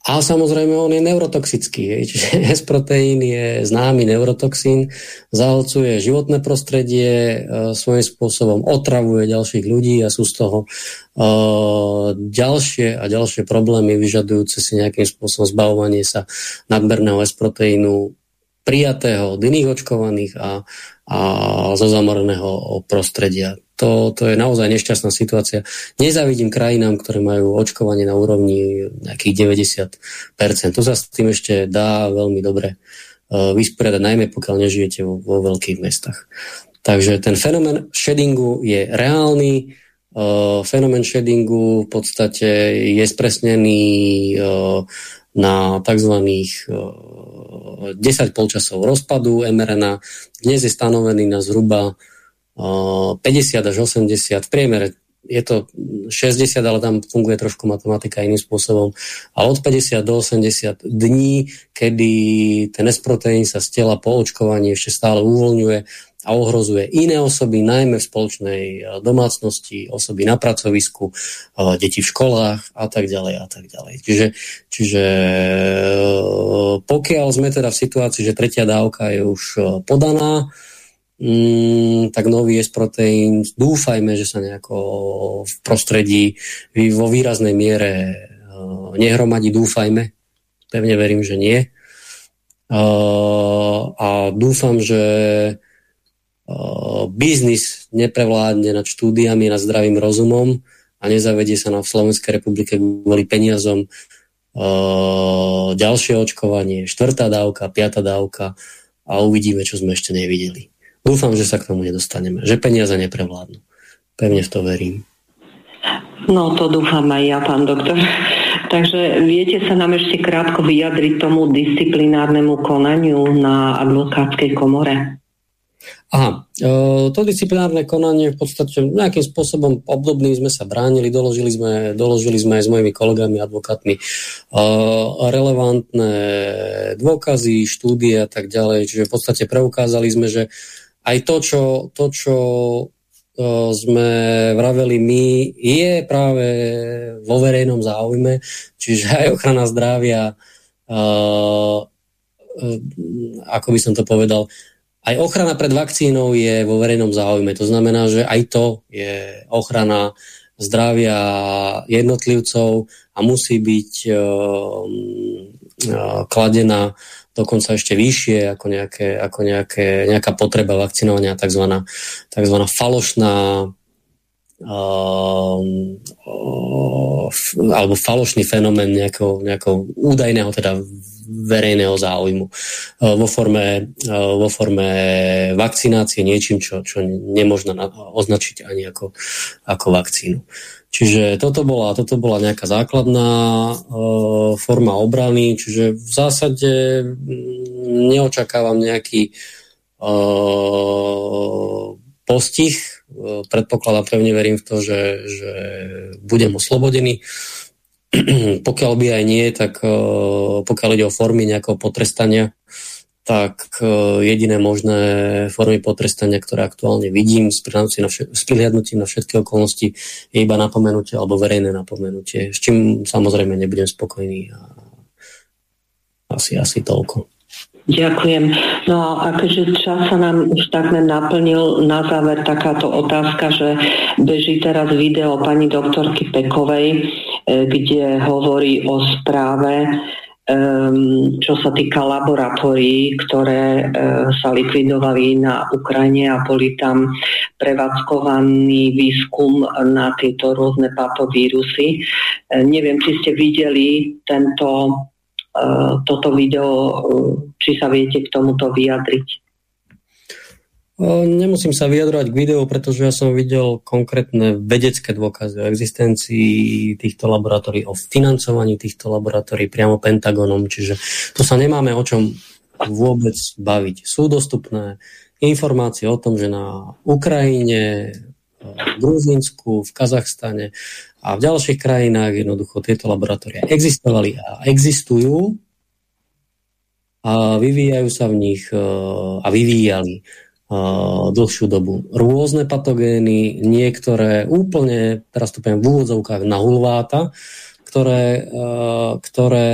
A samozrejme on je neurotoxický, hej. čiže S-proteín je známy neurotoxín, zahlcuje životné prostredie, svojím spôsobom otravuje ďalších ľudí a sú z toho e, ďalšie a ďalšie problémy vyžadujúce si nejakým spôsobom zbavovanie sa nadmerného S-proteínu prijatého od iných očkovaných a, a zo zamoreného prostredia to, to je naozaj nešťastná situácia. Nezávidím krajinám, ktoré majú očkovanie na úrovni nejakých 90%. To sa s tým ešte dá veľmi dobre uh, vysporiadať, najmä pokiaľ nežijete vo, vo veľkých mestách. Takže ten fenomén shedingu je reálny, uh, fenomén shedingu v podstate je spresnený uh, na tzv. Uh, 10 polčasov rozpadu mRNA. Dnes je stanovený na zhruba 50 až 80, v priemere je to 60, ale tam funguje trošku matematika iným spôsobom. A od 50 do 80 dní, kedy ten S-proteín sa z tela po očkovaní ešte stále uvoľňuje a ohrozuje iné osoby, najmä v spoločnej domácnosti, osoby na pracovisku, deti v školách a tak ďalej a tak ďalej. Čiže, čiže pokiaľ sme teda v situácii, že tretia dávka je už podaná, mm, tak nový S proteín, dúfajme, že sa nejako v prostredí vo výraznej miere uh, nehromadí, dúfajme. Pevne verím, že nie. Uh, a dúfam, že uh, biznis neprevládne nad štúdiami, nad zdravým rozumom a nezavedie sa na Slovenskej republike kvôli peniazom ďalšie očkovanie, štvrtá dávka, piatá dávka a uvidíme, čo sme ešte nevideli. Dúfam, že sa k tomu nedostaneme, že peniaze neprevládnu. Pevne v to verím. No to dúfam aj ja, pán doktor. Takže viete sa nám ešte krátko vyjadriť tomu disciplinárnemu konaniu na advokátskej komore? Aha, e, to disciplinárne konanie v podstate nejakým spôsobom obdobným sme sa bránili, doložili sme, doložili sme aj s mojimi kolegami, advokátmi e, relevantné dôkazy, štúdie a tak ďalej, čiže v podstate preukázali sme, že aj to, čo, to, čo sme vraveli my, je práve vo verejnom záujme, čiže aj ochrana zdravia, ako by som to povedal, aj ochrana pred vakcínou je vo verejnom záujme. To znamená, že aj to je ochrana zdravia jednotlivcov a musí byť kladená dokonca ešte vyššie ako, nejaké, ako nejaké, nejaká potreba vakcinovania, tzv. tzv. falošná uh, alebo falošný fenomén nejakého, nejakého údajného teda verejného záujmu uh, vo forme, vo forme vakcinácie niečím, čo, čo nemôžno označiť ani ako, ako vakcínu. Čiže toto bola, toto bola nejaká základná e, forma obrany, čiže v zásade mm, neočakávam nejaký e, postih. E, predpokladám, pevne verím v to, že, že budem oslobodený. pokiaľ by aj nie, tak e, pokiaľ ide o formy nejakého potrestania, tak e, jediné možné formy potrestania, ktoré aktuálne vidím s, prihliadnutím na všetky okolnosti, je iba napomenutie alebo verejné napomenutie, s čím samozrejme nebudem spokojný. A asi, asi toľko. Ďakujem. No a keďže čas sa nám už takmer naplnil, na záver takáto otázka, že beží teraz video pani doktorky Pekovej, e, kde hovorí o správe čo sa týka laboratórií, ktoré uh, sa likvidovali na Ukrajine a boli tam prevádzkovaný výskum na tieto rôzne patovírusy. Uh, neviem, či ste videli tento, uh, toto video, či sa viete k tomuto vyjadriť. Nemusím sa vyjadrovať k videu, pretože ja som videl konkrétne vedecké dôkazy o existencii týchto laboratórií, o financovaní týchto laboratórií priamo Pentagonom, čiže tu sa nemáme o čom vôbec baviť. Sú dostupné informácie o tom, že na Ukrajine, v Gruzínsku, v Kazachstane a v ďalších krajinách jednoducho tieto laboratória existovali a existujú a vyvíjajú sa v nich a vyvíjali dlhšiu dobu. Rôzne patogény, niektoré úplne, teraz to poviem v úvodzovkách, na hulváta, ktoré, ktoré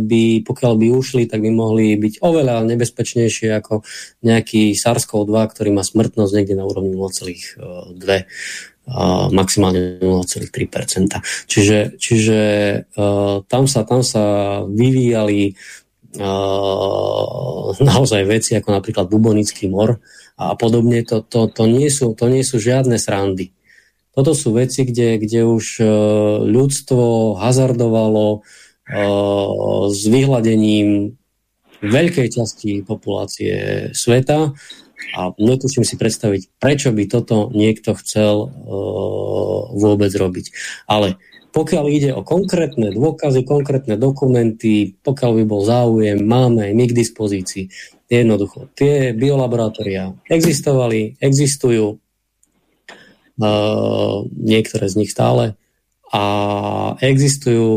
by, pokiaľ by ušli, tak by mohli byť oveľa nebezpečnejšie ako nejaký SARS-CoV-2, ktorý má smrtnosť niekde na úrovni 0,2 maximálne 0,3%. Čiže, čiže tam, sa, tam sa vyvíjali naozaj veci ako napríklad Bubonický mor a podobne. To, to, to, nie, sú, to nie sú žiadne srandy. Toto sú veci, kde, kde už e, ľudstvo hazardovalo e, s vyhľadením veľkej časti populácie sveta a netuším si predstaviť, prečo by toto niekto chcel uh, vôbec robiť. Ale pokiaľ ide o konkrétne dôkazy, konkrétne dokumenty, pokiaľ by bol záujem, máme aj my k dispozícii. Jednoducho, tie biolaboratória existovali, existujú, niektoré z nich stále a existujú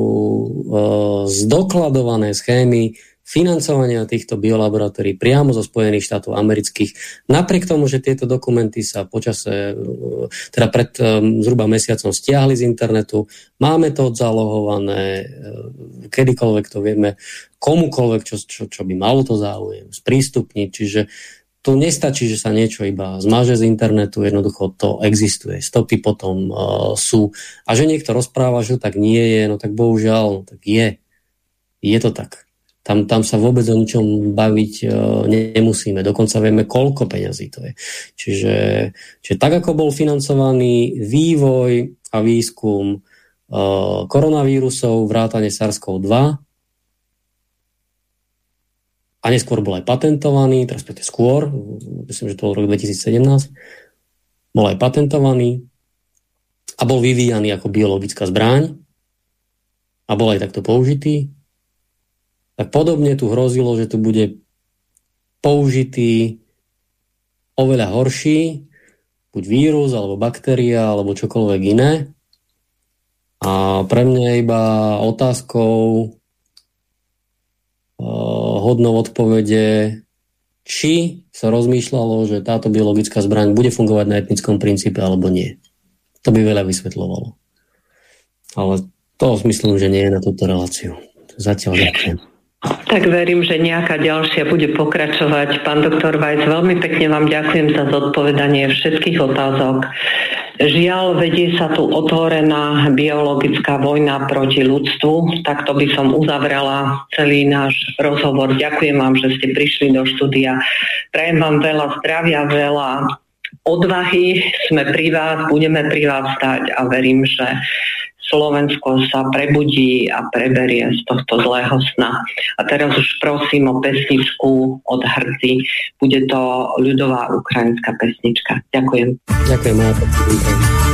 zdokladované schémy financovania týchto biolaboratórií priamo zo Spojených štátov amerických. Napriek tomu, že tieto dokumenty sa počase, teda pred zhruba mesiacom stiahli z internetu, máme to odzálohované, kedykoľvek to vieme, komukoľvek, čo, čo, čo by malo to záujem, sprístupniť, čiže tu nestačí, že sa niečo iba zmaže z internetu, jednoducho to existuje. Stopy potom uh, sú. A že niekto rozpráva, že tak nie je, no tak bohužiaľ, no tak je. Je to tak. Tam, tam sa vôbec o ničom baviť uh, nemusíme. Dokonca vieme, koľko peňazí to je. Čiže, čiže tak, ako bol financovaný vývoj a výskum uh, koronavírusov, vrátane SARS-CoV-2, a neskôr bol aj patentovaný, respektíve skôr, myslím, že to bol rok 2017, bol aj patentovaný a bol vyvíjaný ako biologická zbraň a bol aj takto použitý, tak podobne tu hrozilo, že tu bude použitý oveľa horší, buď vírus, alebo baktéria, alebo čokoľvek iné. A pre mňa je iba otázkou, hodnou odpovede, či sa rozmýšľalo, že táto biologická zbraň bude fungovať na etnickom princípe alebo nie. To by veľa vysvetľovalo. Ale to myslím, že nie je na túto reláciu. Zatiaľ ďakujem. Tak verím, že nejaká ďalšia bude pokračovať. Pán doktor Vajc, veľmi pekne vám ďakujem za zodpovedanie všetkých otázok. Žiaľ, vedie sa tu otvorená biologická vojna proti ľudstvu. Takto by som uzavrela celý náš rozhovor. Ďakujem vám, že ste prišli do štúdia. Prajem vám veľa zdravia, veľa odvahy. Sme pri vás, budeme pri vás stať a verím, že Slovensko sa prebudí a preberie z tohto zlého sna. A teraz už prosím o pesničku od Hrci. Bude to ľudová ukrajinská pesnička. Ďakujem. Ďakujem.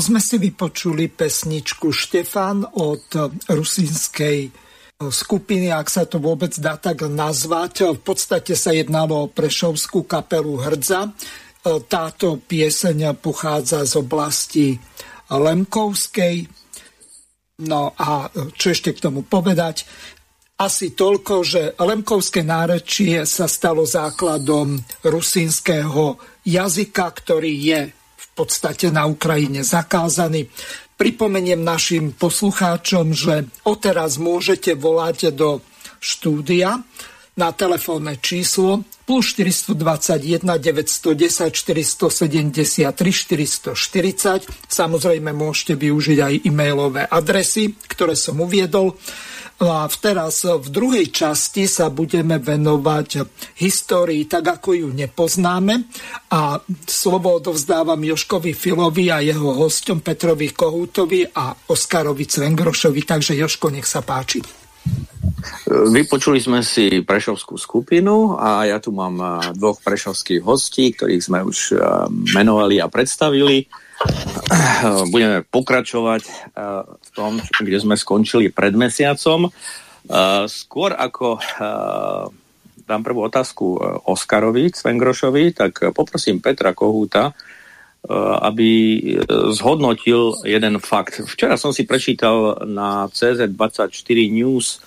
Sme si vypočuli pesničku Štefan od rusínskej skupiny, ak sa to vôbec dá tak nazvať. V podstate sa jednalo o prešovskú kapelu Hrdza. Táto pieseň pochádza z oblasti Lemkovskej. No a čo ešte k tomu povedať? Asi toľko, že Lemkovské nárečie sa stalo základom rusínskeho jazyka, ktorý je v podstate na Ukrajine zakázaný. Pripomeniem našim poslucháčom, že odteraz môžete volať do štúdia na telefónne číslo plus 421 910 473 440. Samozrejme môžete využiť aj e-mailové adresy, ktoré som uviedol. A teraz v druhej časti sa budeme venovať histórii tak, ako ju nepoznáme. A slovo odovzdávam Joškovi Filovi a jeho hostom Petrovi Kohútovi a Oskarovi Cvengrošovi. Takže Joško, nech sa páči. Vypočuli sme si prešovskú skupinu a ja tu mám dvoch prešovských hostí, ktorých sme už menovali a predstavili. Budeme pokračovať eh, v tom, kde sme skončili pred mesiacom. Eh, skôr ako eh, dám prvú otázku Oskarovi Cvengrošovi, tak poprosím Petra Kohúta, aby zhodnotil jeden fakt. Včera som si prečítal na CZ24 News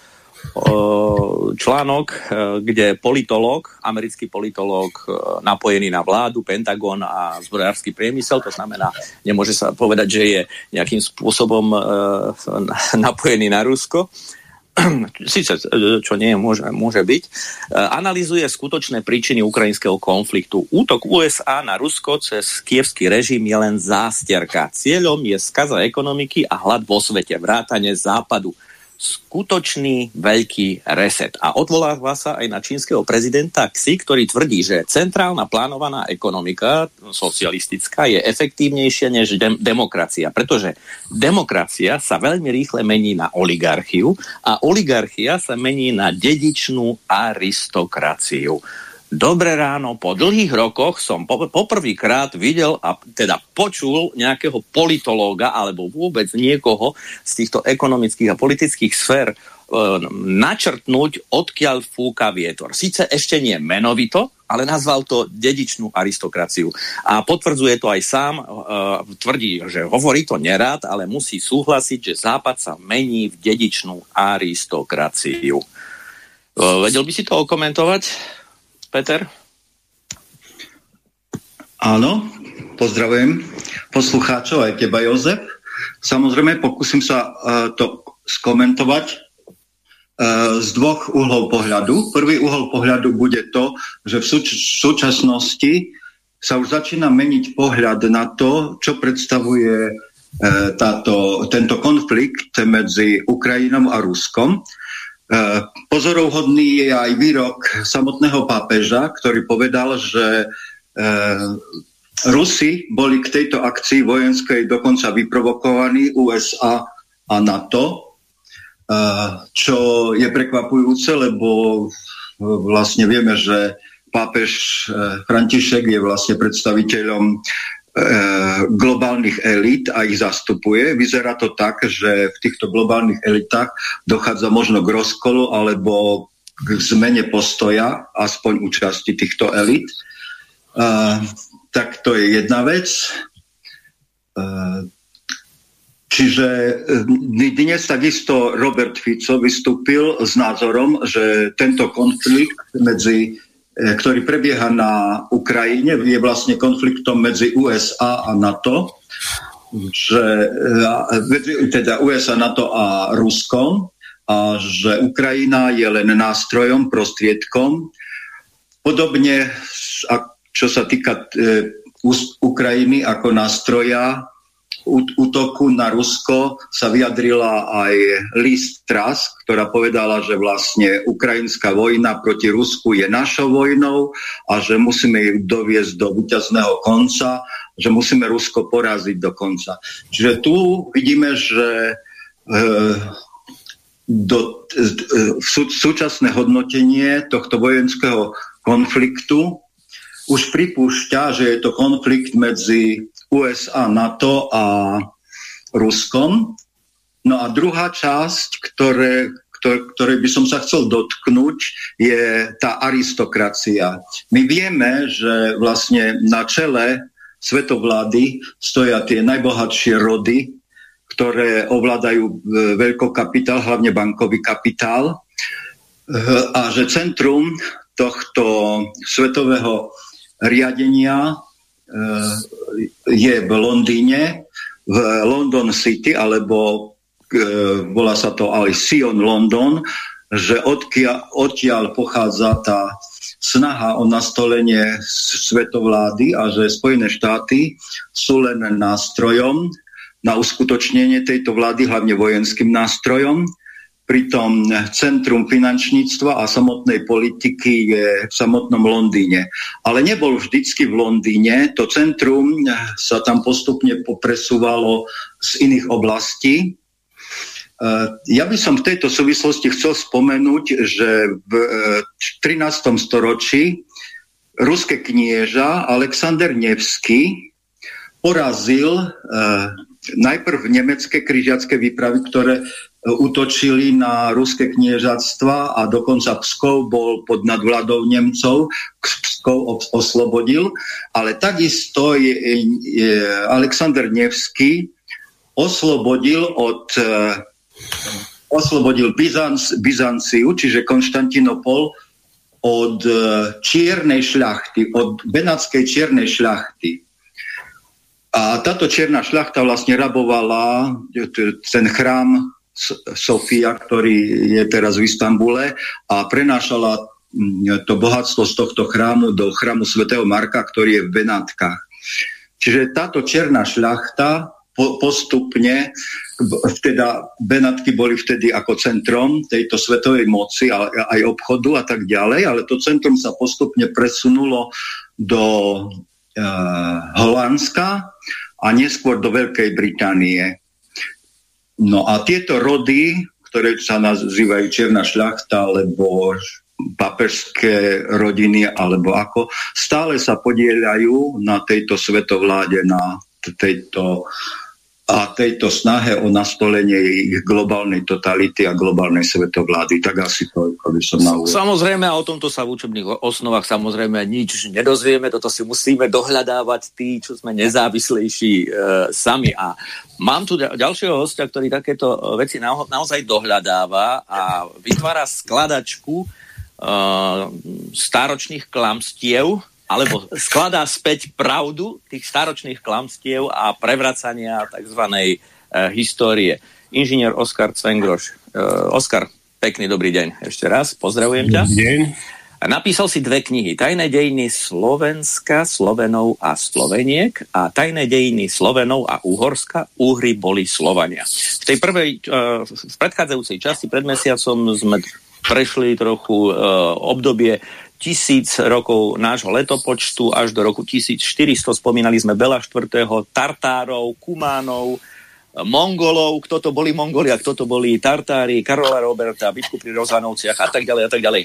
článok, e, kde politológ, americký politológ e, napojený na vládu, Pentagon a zbrojársky priemysel, to znamená, nemôže sa povedať, že je nejakým spôsobom e, napojený na Rusko, síce čo nie môže, môže byť, analizuje skutočné príčiny ukrajinského konfliktu. Útok USA na Rusko cez kievský režim je len zástierka. Cieľom je skaza ekonomiky a hlad vo svete, vrátane západu skutočný veľký reset. A odvoláva sa aj na čínskeho prezidenta Xi, ktorý tvrdí, že centrálna plánovaná ekonomika socialistická je efektívnejšia než dem- demokracia, pretože demokracia sa veľmi rýchle mení na oligarchiu a oligarchia sa mení na dedičnú aristokraciu. Dobré ráno, po dlhých rokoch som po, poprvýkrát videl a teda počul nejakého politológa alebo vôbec niekoho z týchto ekonomických a politických sfér e, načrtnúť, odkiaľ fúka vietor. Sice ešte nie menovito, ale nazval to dedičnú aristokraciu. A potvrdzuje to aj sám, e, tvrdí, že hovorí to nerád, ale musí súhlasiť, že Západ sa mení v dedičnú aristokraciu. E, vedel by si to okomentovať? Peter? Áno, pozdravujem poslucháčov aj teba, Jozef. Samozrejme, pokúsim sa uh, to skomentovať uh, z dvoch uhlov pohľadu. Prvý uhol pohľadu bude to, že v súč- súčasnosti sa už začína meniť pohľad na to, čo predstavuje uh, táto, tento konflikt medzi Ukrajinou a Ruskom. E, pozorovhodný je aj výrok samotného pápeža, ktorý povedal, že e, Rusi boli k tejto akcii vojenskej dokonca vyprovokovaní USA a NATO, e, čo je prekvapujúce, lebo vlastne vieme, že pápež František je vlastne predstaviteľom globálnych elít a ich zastupuje. Vyzerá to tak, že v týchto globálnych elitách dochádza možno k rozkolu alebo k zmene postoja, aspoň účasti týchto elit. Uh, tak to je jedna vec. Uh, čiže dnes takisto Robert Fico vystúpil s názorom, že tento konflikt medzi ktorý prebieha na Ukrajine, je vlastne konfliktom medzi USA a NATO, že, e, teda USA, NATO a Ruskom, a že Ukrajina je len nástrojom, prostriedkom. Podobne, čo sa týka e, Ukrajiny ako nástroja útoku na Rusko sa vyjadrila aj Liz Truss, ktorá povedala, že vlastne ukrajinská vojna proti Rusku je našou vojnou a že musíme ju doviesť do víťazného konca, že musíme Rusko poraziť do konca. Čiže tu vidíme, že e, do, e, sú, súčasné hodnotenie tohto vojenského konfliktu už pripúšťa, že je to konflikt medzi USA, NATO a Ruskom. No a druhá časť, ktoré, ktoré by som sa chcel dotknúť, je tá aristokracia. My vieme, že vlastne na čele svetovlády stoja tie najbohatšie rody, ktoré ovládajú e, veľkokapitál, hlavne bankový kapitál. E, a že centrum tohto svetového riadenia je v Londýne, v London City, alebo volá sa to aj Sion London, že odkia, odtiaľ pochádza tá snaha o nastolenie svetovlády a že Spojené štáty sú len nástrojom na uskutočnenie tejto vlády, hlavne vojenským nástrojom. Pritom centrum finančníctva a samotnej politiky je v samotnom Londýne. Ale nebol vždycky v Londýne. To centrum sa tam postupne popresúvalo z iných oblastí. Eh, ja by som v tejto súvislosti chcel spomenúť, že v 13. Eh, storočí ruské knieža Alexander Nevsky porazil eh, najprv nemecké križiacké výpravy, ktoré utočili na ruské kniežatstva a dokonca Pskov bol pod nadvládou Nemcov, Pskov oslobodil, ale takisto je, je Alexander Nevsky oslobodil od e, oslobodil Byzanc, Byzanciu, čiže Konštantinopol od e, čiernej šľachty, od benátskej čiernej šľachty. A táto čierna šľachta vlastne rabovala ten chrám Sofia, ktorý je teraz v Istambule a prenášala mm, to bohatstvo z tohto chrámu do chrámu svätého Marka, ktorý je v Benátkach. Čiže táto čierna šľachta po, postupne, teda Benátky boli vtedy ako centrom tejto svetovej moci, aj obchodu a tak ďalej, ale to centrum sa postupne presunulo do uh, Holandska a neskôr do Veľkej Británie. No a tieto rody, ktoré sa nazývajú Čierna šľachta alebo papežské rodiny alebo ako, stále sa podielajú na tejto svetovláde, na tejto a tejto snahe o nastolenie ich globálnej totality a globálnej svetovlády. Tak asi to by som na. Samozrejme, a o tomto sa v učebných osnovách samozrejme nič nedozvieme, toto si musíme dohľadávať tí, čo sme nezávislejší e, sami. A mám tu ďalšieho hostia, ktorý takéto veci na, naozaj dohľadáva a vytvára skladačku e, stáročných klamstiev, alebo skladá späť pravdu tých staročných klamstiev a prevracania tzv. E, histórie. Inžinier Oskar Cvengroš. E, Oskar, pekný dobrý deň ešte raz, pozdravujem ťa. Dobrý deň. Napísal si dve knihy. Tajné dejiny Slovenska, Slovenov a Sloveniek a Tajné dejiny Slovenov a Uhorska, Uhry boli Slovania. V tej prvej, e, v predchádzajúcej časti pred mesiacom sme prešli trochu obdobie tisíc rokov nášho letopočtu až do roku 1400. Spomínali sme Bela IV., Tartárov, Kumánov, Mongolov, kto to boli Mongoli a kto to boli Tartári, Karola Roberta, bitku pri Rozanovciach a tak ďalej a tak ďalej.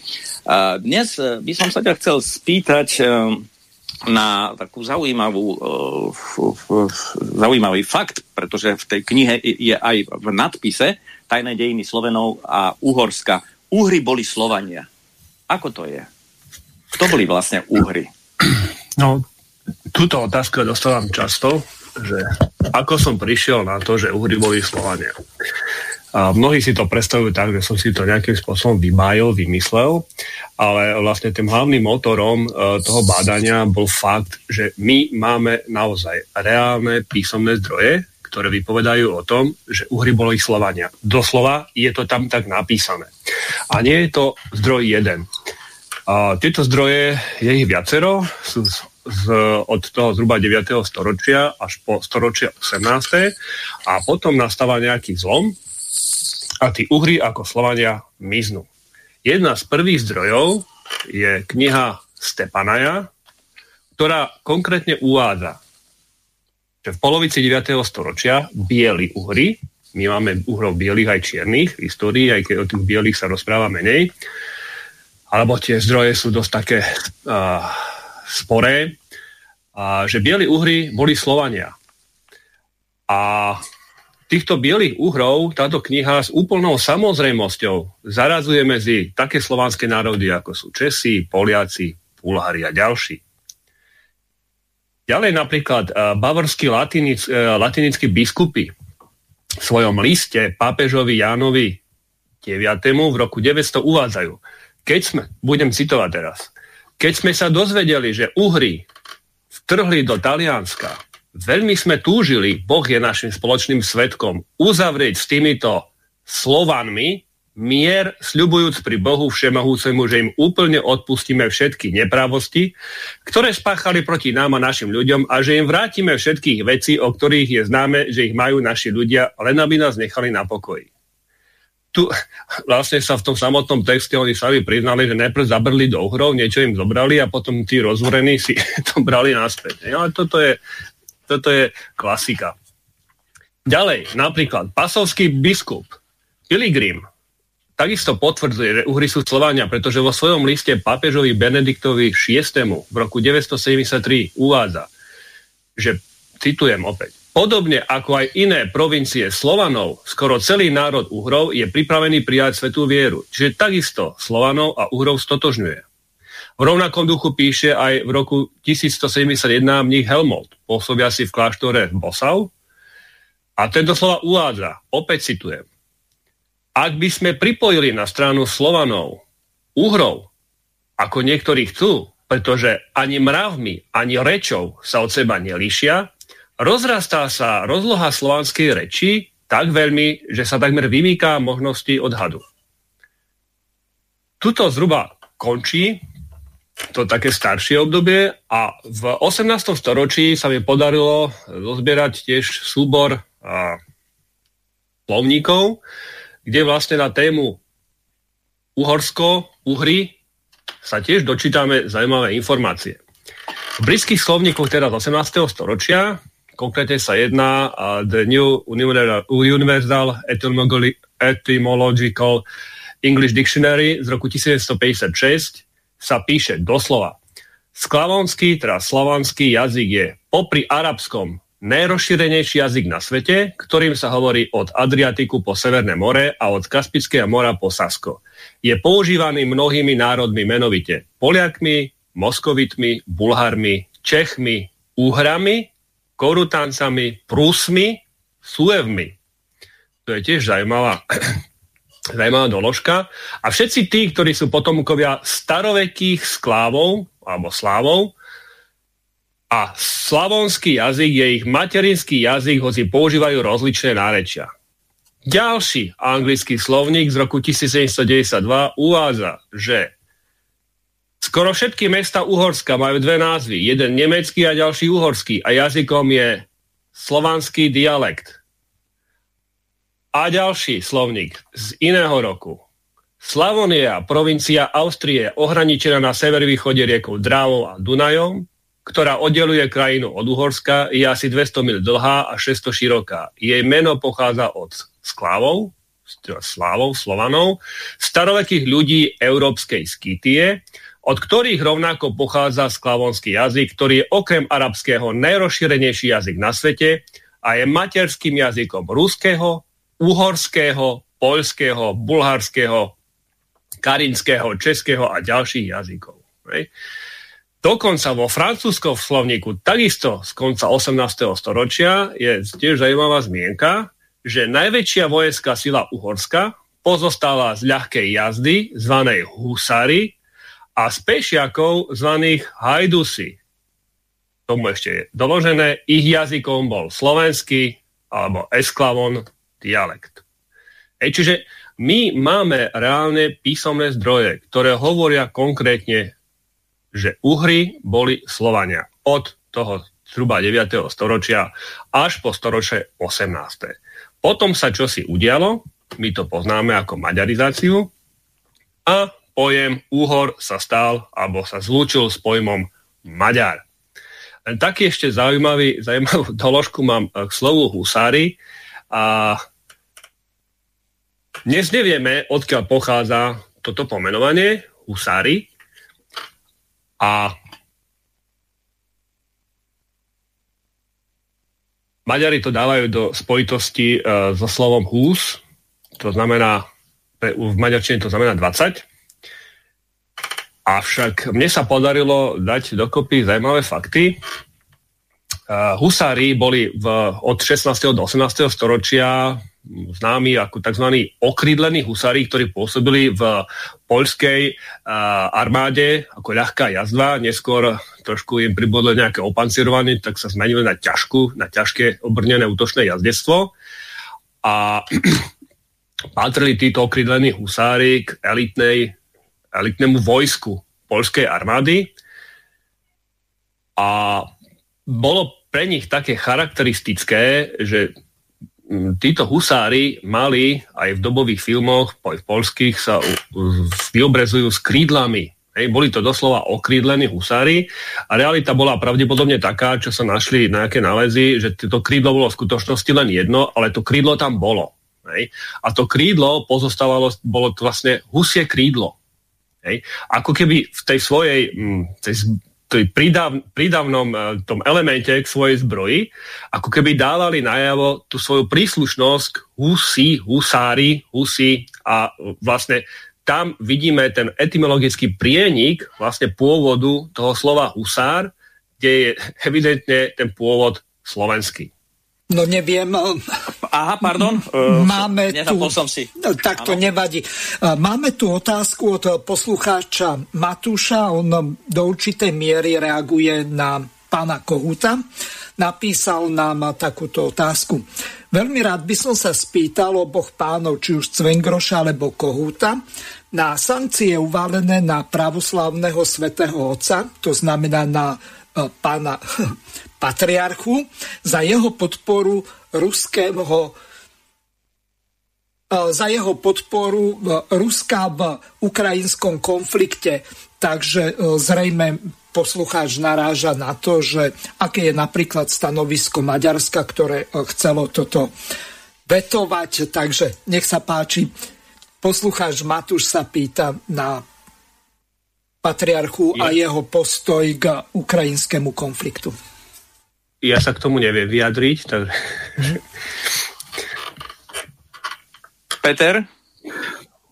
A dnes eh, by som sa ťa chcel spýtať eh, na takú zaujímavú, eh, zaujímavý fakt, pretože v tej knihe je aj v nadpise Tajné dejiny Slovenov a Uhorska. Uhry boli Slovania. Ako to je? Kto boli vlastne Uhry? No, túto otázku dostávam často, že ako som prišiel na to, že Uhry boli Slovania. A mnohí si to predstavujú tak, že som si to nejakým spôsobom vymájil, vymyslel, ale vlastne tým hlavným motorom e, toho bádania bol fakt, že my máme naozaj reálne písomné zdroje, ktoré vypovedajú o tom, že Uhry boli Slovania. Doslova je to tam tak napísané. A nie je to zdroj jeden. A tieto zdroje, je ich viacero, sú z, z, od toho zhruba 9. storočia až po storočia 18. A potom nastáva nejaký zlom a tí uhry ako Slovania miznú. Jedna z prvých zdrojov je kniha Stepanaja, ktorá konkrétne uvádza, že v polovici 9. storočia bieli uhry, my máme uhrov bielých aj čiernych v histórii, aj keď o tých bielých sa rozpráva menej, alebo tie zdroje sú dosť také uh, sporé, a že bieli uhry boli Slovania. A týchto bielých uhrov táto kniha s úplnou samozrejmosťou zarazuje medzi také slovanské národy, ako sú Česi, Poliaci, Bulhári a ďalší. Ďalej napríklad uh, bavorskí latinic, uh, latinickí biskupy v svojom liste pápežovi Jánovi 9. v roku 900 uvádzajú, keď sme, budem citovať teraz, keď sme sa dozvedeli, že Uhry vtrhli do Talianska, veľmi sme túžili, Boh je našim spoločným svetkom, uzavrieť s týmito Slovanmi mier, sľubujúc pri Bohu Všemohúcemu, že im úplne odpustíme všetky neprávosti, ktoré spáchali proti nám a našim ľuďom a že im vrátime všetkých vecí, o ktorých je známe, že ich majú naši ľudia, len aby nás nechali na pokoji. Tu vlastne sa v tom samotnom texte oni sami priznali, že najprv zabrli do uhrov, niečo im zobrali a potom tí rozvorení si to brali naspäť. Ale toto je, toto je klasika. Ďalej, napríklad pasovský biskup Piligrim takisto potvrdzuje, že Uhry sú Slovania, pretože vo svojom liste pápežovi Benediktovi VI v roku 973 uvádza, že, citujem opäť, Podobne ako aj iné provincie Slovanov, skoro celý národ Uhrov je pripravený prijať svetú vieru. Čiže takisto Slovanov a Uhrov stotožňuje. V rovnakom duchu píše aj v roku 1171 mních Helmold, pôsobia si v kláštore Bosau. A tento slova uvádza, opäť citujem, ak by sme pripojili na stranu Slovanov, Uhrov, ako niektorí chcú, pretože ani mravmi, ani rečou sa od seba nelíšia, rozrastá sa rozloha slovanskej reči tak veľmi, že sa takmer vymýká možnosti odhadu. Tuto zhruba končí to také staršie obdobie a v 18. storočí sa mi podarilo zozbierať tiež súbor a, slovníkov, kde vlastne na tému Uhorsko, Uhry sa tiež dočítame zaujímavé informácie. V britských slovníkoch teda z 18. storočia, konkrétne sa jedná uh, The New Universal Etymological English Dictionary z roku 1956, sa píše doslova. Sklavonský, teda slovanský jazyk je popri arabskom najrozšírenejší jazyk na svete, ktorým sa hovorí od Adriatiku po Severné more a od Kaspického mora po Sasko. Je používaný mnohými národmi menovite Poliakmi, Moskovitmi, Bulharmi, Čechmi, Uhrami, Korutancami, Prusmi, Suevmi. To je tiež zaujímavá, zaujímavá doložka. A všetci tí, ktorí sú potomkovia starovekých sklávov alebo slávov, a slavonský jazyk je ich materinský jazyk, hoci používajú rozličné nárečia. Ďalší anglický slovník z roku 1792 uvádza, že skoro všetky mesta Uhorska majú dve názvy, jeden nemecký a ďalší uhorský a jazykom je slovanský dialekt. A ďalší slovník z iného roku. Slavonia, provincia Austrie, ohraničená na severovýchode riekou Drávou a Dunajom, ktorá oddeluje krajinu od Uhorska, je asi 200 mil dlhá a 600 široká. Jej meno pochádza od sklávov, slávov, slovanov, starovekých ľudí európskej Skytie, od ktorých rovnako pochádza sklavonský jazyk, ktorý je okrem arabského najrozšírenejší jazyk na svete a je materským jazykom ruského, uhorského, poľského, bulharského, karinského, českého a ďalších jazykov. Dokonca vo francúzskom slovníku, takisto z konca 18. storočia, je tiež zaujímavá zmienka, že najväčšia vojenská sila Uhorska pozostala z ľahkej jazdy, zvanej husári, a z pešiakov, zvaných hajdusi. Tomu ešte je doložené, ich jazykom bol slovenský alebo esklavon dialekt. Ej, čiže my máme reálne písomné zdroje, ktoré hovoria konkrétne že Uhry boli Slovania od toho zhruba 9. storočia až po storočie 18. Potom sa čosi udialo, my to poznáme ako maďarizáciu a pojem Úhor sa stal alebo sa zlúčil s pojmom Maďar. Len taký ešte zaujímavý, zaujímavú doložku mám k slovu husári a dnes nevieme, odkiaľ pochádza toto pomenovanie husári, a Maďari to dávajú do spojitosti uh, so slovom hús, to znamená, v maďarčine to znamená 20. Avšak mne sa podarilo dať dokopy zaujímavé fakty. Husári boli v, od 16. do 18. storočia známi ako tzv. okrídlení husári, ktorí pôsobili v poľskej armáde ako ľahká jazda. Neskôr trošku im pribudlo nejaké opancierovanie, tak sa zmenili na ťažku, na ťažké obrnené útočné jazdectvo. A patrili títo okrídlení husári k elitnej, elitnému vojsku poľskej armády. A bolo pre nich také charakteristické, že Mm, títo husári mali aj v dobových filmoch, aj v polských sa vyobrezujú s krídlami. Hej, boli to doslova okrídlení husári a realita bola pravdepodobne taká, čo sa našli nejaké nálezy, že to krídlo bolo v skutočnosti len jedno, ale to krídlo tam bolo. Hej. A to krídlo pozostávalo, bolo to vlastne husie krídlo. Hej. Ako keby v tej svojej mm, tej tej prídav, prídavnom uh, tom elemente k svojej zbroji, ako keby dávali najavo tú svoju príslušnosť husí, husári, husí a vlastne tam vidíme ten etymologický prienik vlastne pôvodu toho slova husár, kde je evidentne ten pôvod slovenský. No neviem. Aha, pardon. Máme tu, som si. No, tak to nevadí. Máme tu otázku od poslucháča Matúša. On do určitej miery reaguje na pána Kohuta. Napísal nám takúto otázku. Veľmi rád by som sa spýtal oboch pánov, či už Cvengroša alebo Kohúta, na sankcie uvalené na pravoslavného svetého Otca, to znamená na e, pána patriarchu za jeho podporu ruského e, za jeho podporu Ruska v ukrajinskom konflikte. Takže e, zrejme poslucháč naráža na to, že aké je napríklad stanovisko Maďarska, ktoré e, chcelo toto vetovať. Takže nech sa páči. Poslucháč Matúš sa pýta na patriarchu a jeho postoj k ukrajinskému konfliktu ja sa k tomu neviem vyjadriť. Takže... Peter?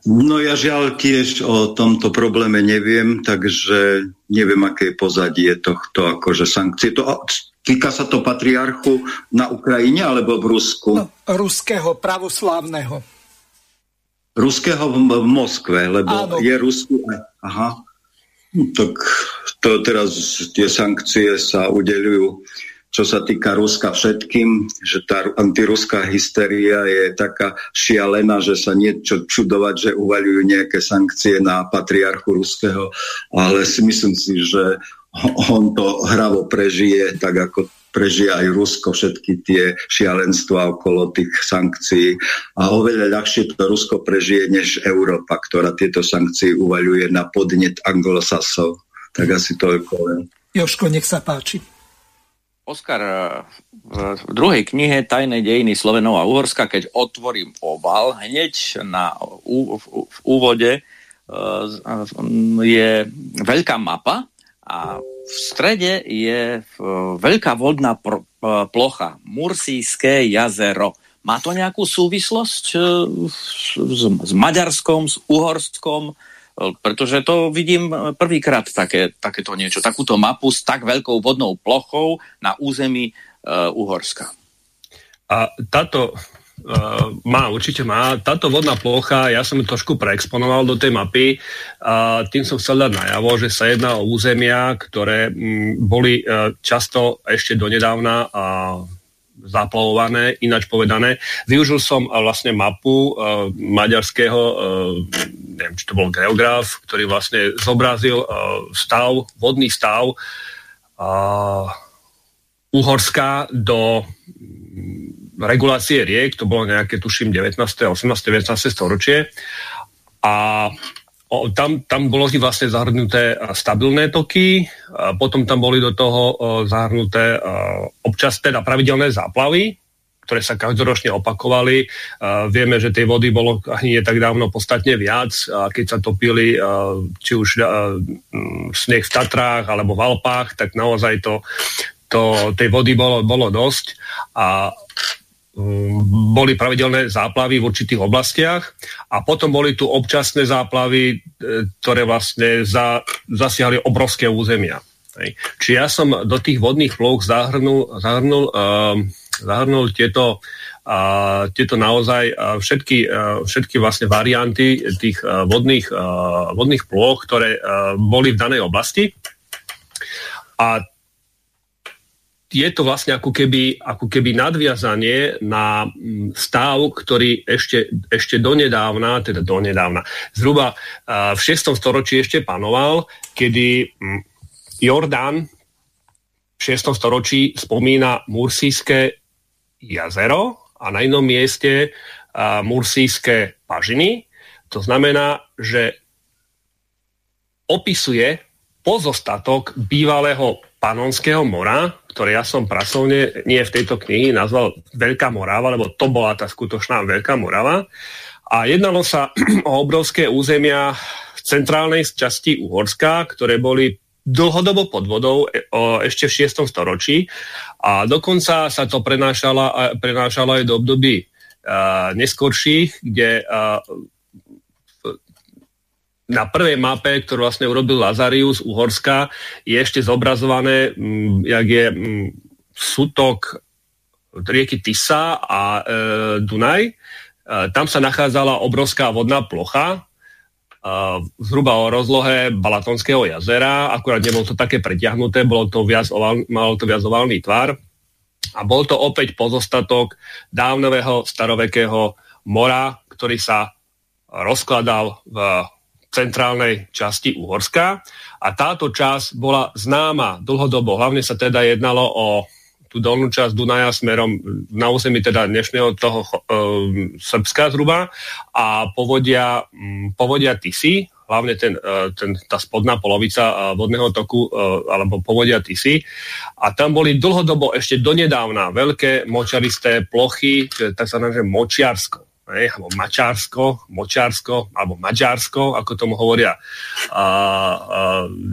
No ja žiaľ tiež o tomto probléme neviem, takže neviem, aké je pozadie tohto akože sankcie. To, týka sa to patriarchu na Ukrajine alebo v Rusku? No, ruského pravoslávneho. Ruského v, v Moskve, lebo Áno. je Rusku... Aha. Tak to teraz tie sankcie sa udelujú čo sa týka Ruska všetkým, že tá antiruská hysteria je taká šialená, že sa niečo čudovať, že uvaľujú nejaké sankcie na patriarchu ruského, ale si myslím si, že on to hravo prežije, tak ako prežije aj Rusko všetky tie šialenstva okolo tých sankcií a oveľa ľahšie to Rusko prežije než Európa, ktorá tieto sankcie uvaľuje na podnet anglosasov. Tak asi to je len. Joško, nech sa páči. Oskar, eh, v druhej knihe Tajné dejiny Slovenov a Uhorska, keď otvorím obal, hneď na, v, v úvode eh, je veľká mapa a v strede je veľká vodná eh, plocha, Mursijské jazero. Má to nejakú súvislosť s, s Maďarskom, s Uhorskom, pretože to vidím prvýkrát také, takéto niečo, takúto mapu s tak veľkou vodnou plochou na území uh, Uhorska. A táto uh, má, určite má. Táto vodná plocha, ja som ju trošku preexponoval do tej mapy a tým som chcel dať najavo, že sa jedná o územia, ktoré m, boli uh, často ešte donedávna uh, zaplavované, ináč povedané. Využil som vlastne mapu uh, maďarského, uh, neviem, či to bol geograf, ktorý vlastne zobrazil stav, vodný stav uh, Uhorska do mm, regulácie riek, to bolo nejaké, tuším, 19. 18. 19. storočie. A Tam, tam bolo vlastne zahrnuté stabilné toky, potom tam boli do toho o, zahrnuté o, občas teda pravidelné záplavy, ktoré sa každoročne opakovali. Vieme, že tej vody bolo ani nie tak dávno podstatne viac, a keď sa topili či už sneh v Tatrách alebo v Alpách, tak naozaj to, to, tej vody bolo, bolo dosť a boli pravidelné záplavy v určitých oblastiach a potom boli tu občasné záplavy, ktoré vlastne za, zasiahli obrovské územia. Čiže ja som do tých vodných plôch zahrnul, zahrnul, uh, zahrnul tieto, tieto naozaj uh, všetky, všetky vlastne varianty tých vodných, vodných plôch, ktoré boli v danej oblasti. A je to vlastne ako keby, ako keby nadviazanie na mm, stav, ktorý ešte, ešte donedávna, teda donedávna, zhruba v 6. storočí ešte panoval, kedy um, Jordán v 6. storočí spomína Mursijské jazero a na inom mieste Mursijské pažiny. To znamená, že opisuje pozostatok bývalého Panonského mora, ktoré ja som pracovne nie v tejto knihy nazval Veľká Morava, lebo to bola tá skutočná Veľká Morava. A jednalo sa o obrovské územia v centrálnej časti Uhorska, ktoré boli dlhodobo pod vodou e, ešte v 6. storočí a dokonca sa to prenášalo, prenášalo aj do období neskorších, kde na prvej mape, ktorú vlastne urobil Lazarius Uhorska, je ešte zobrazované, m, jak je m, sútok rieky Tisa a e, Dunaj. E, tam sa nachádzala obrovská vodná plocha, zhruba o rozlohe Balatonského jazera, akurát nebolo to také pretiahnuté, bolo to viac oval, malo to viac oválny tvar a bol to opäť pozostatok dávnového starovekého mora, ktorý sa rozkladal v centrálnej časti Uhorska a táto časť bola známa dlhodobo. Hlavne sa teda jednalo o tú dolnú časť Dunaja smerom na území teda dnešného toho e, Srbska zhruba a povodia, m, povodia Tisy, hlavne ten, e, ten, tá spodná polovica e, vodného toku e, alebo povodia Tisy. A tam boli dlhodobo ešte donedávna veľké močaristé plochy, tak sa nazve Močiarsko. Ne, alebo Mačársko, Močársko, alebo Maďarsko, ako tomu hovoria a, a,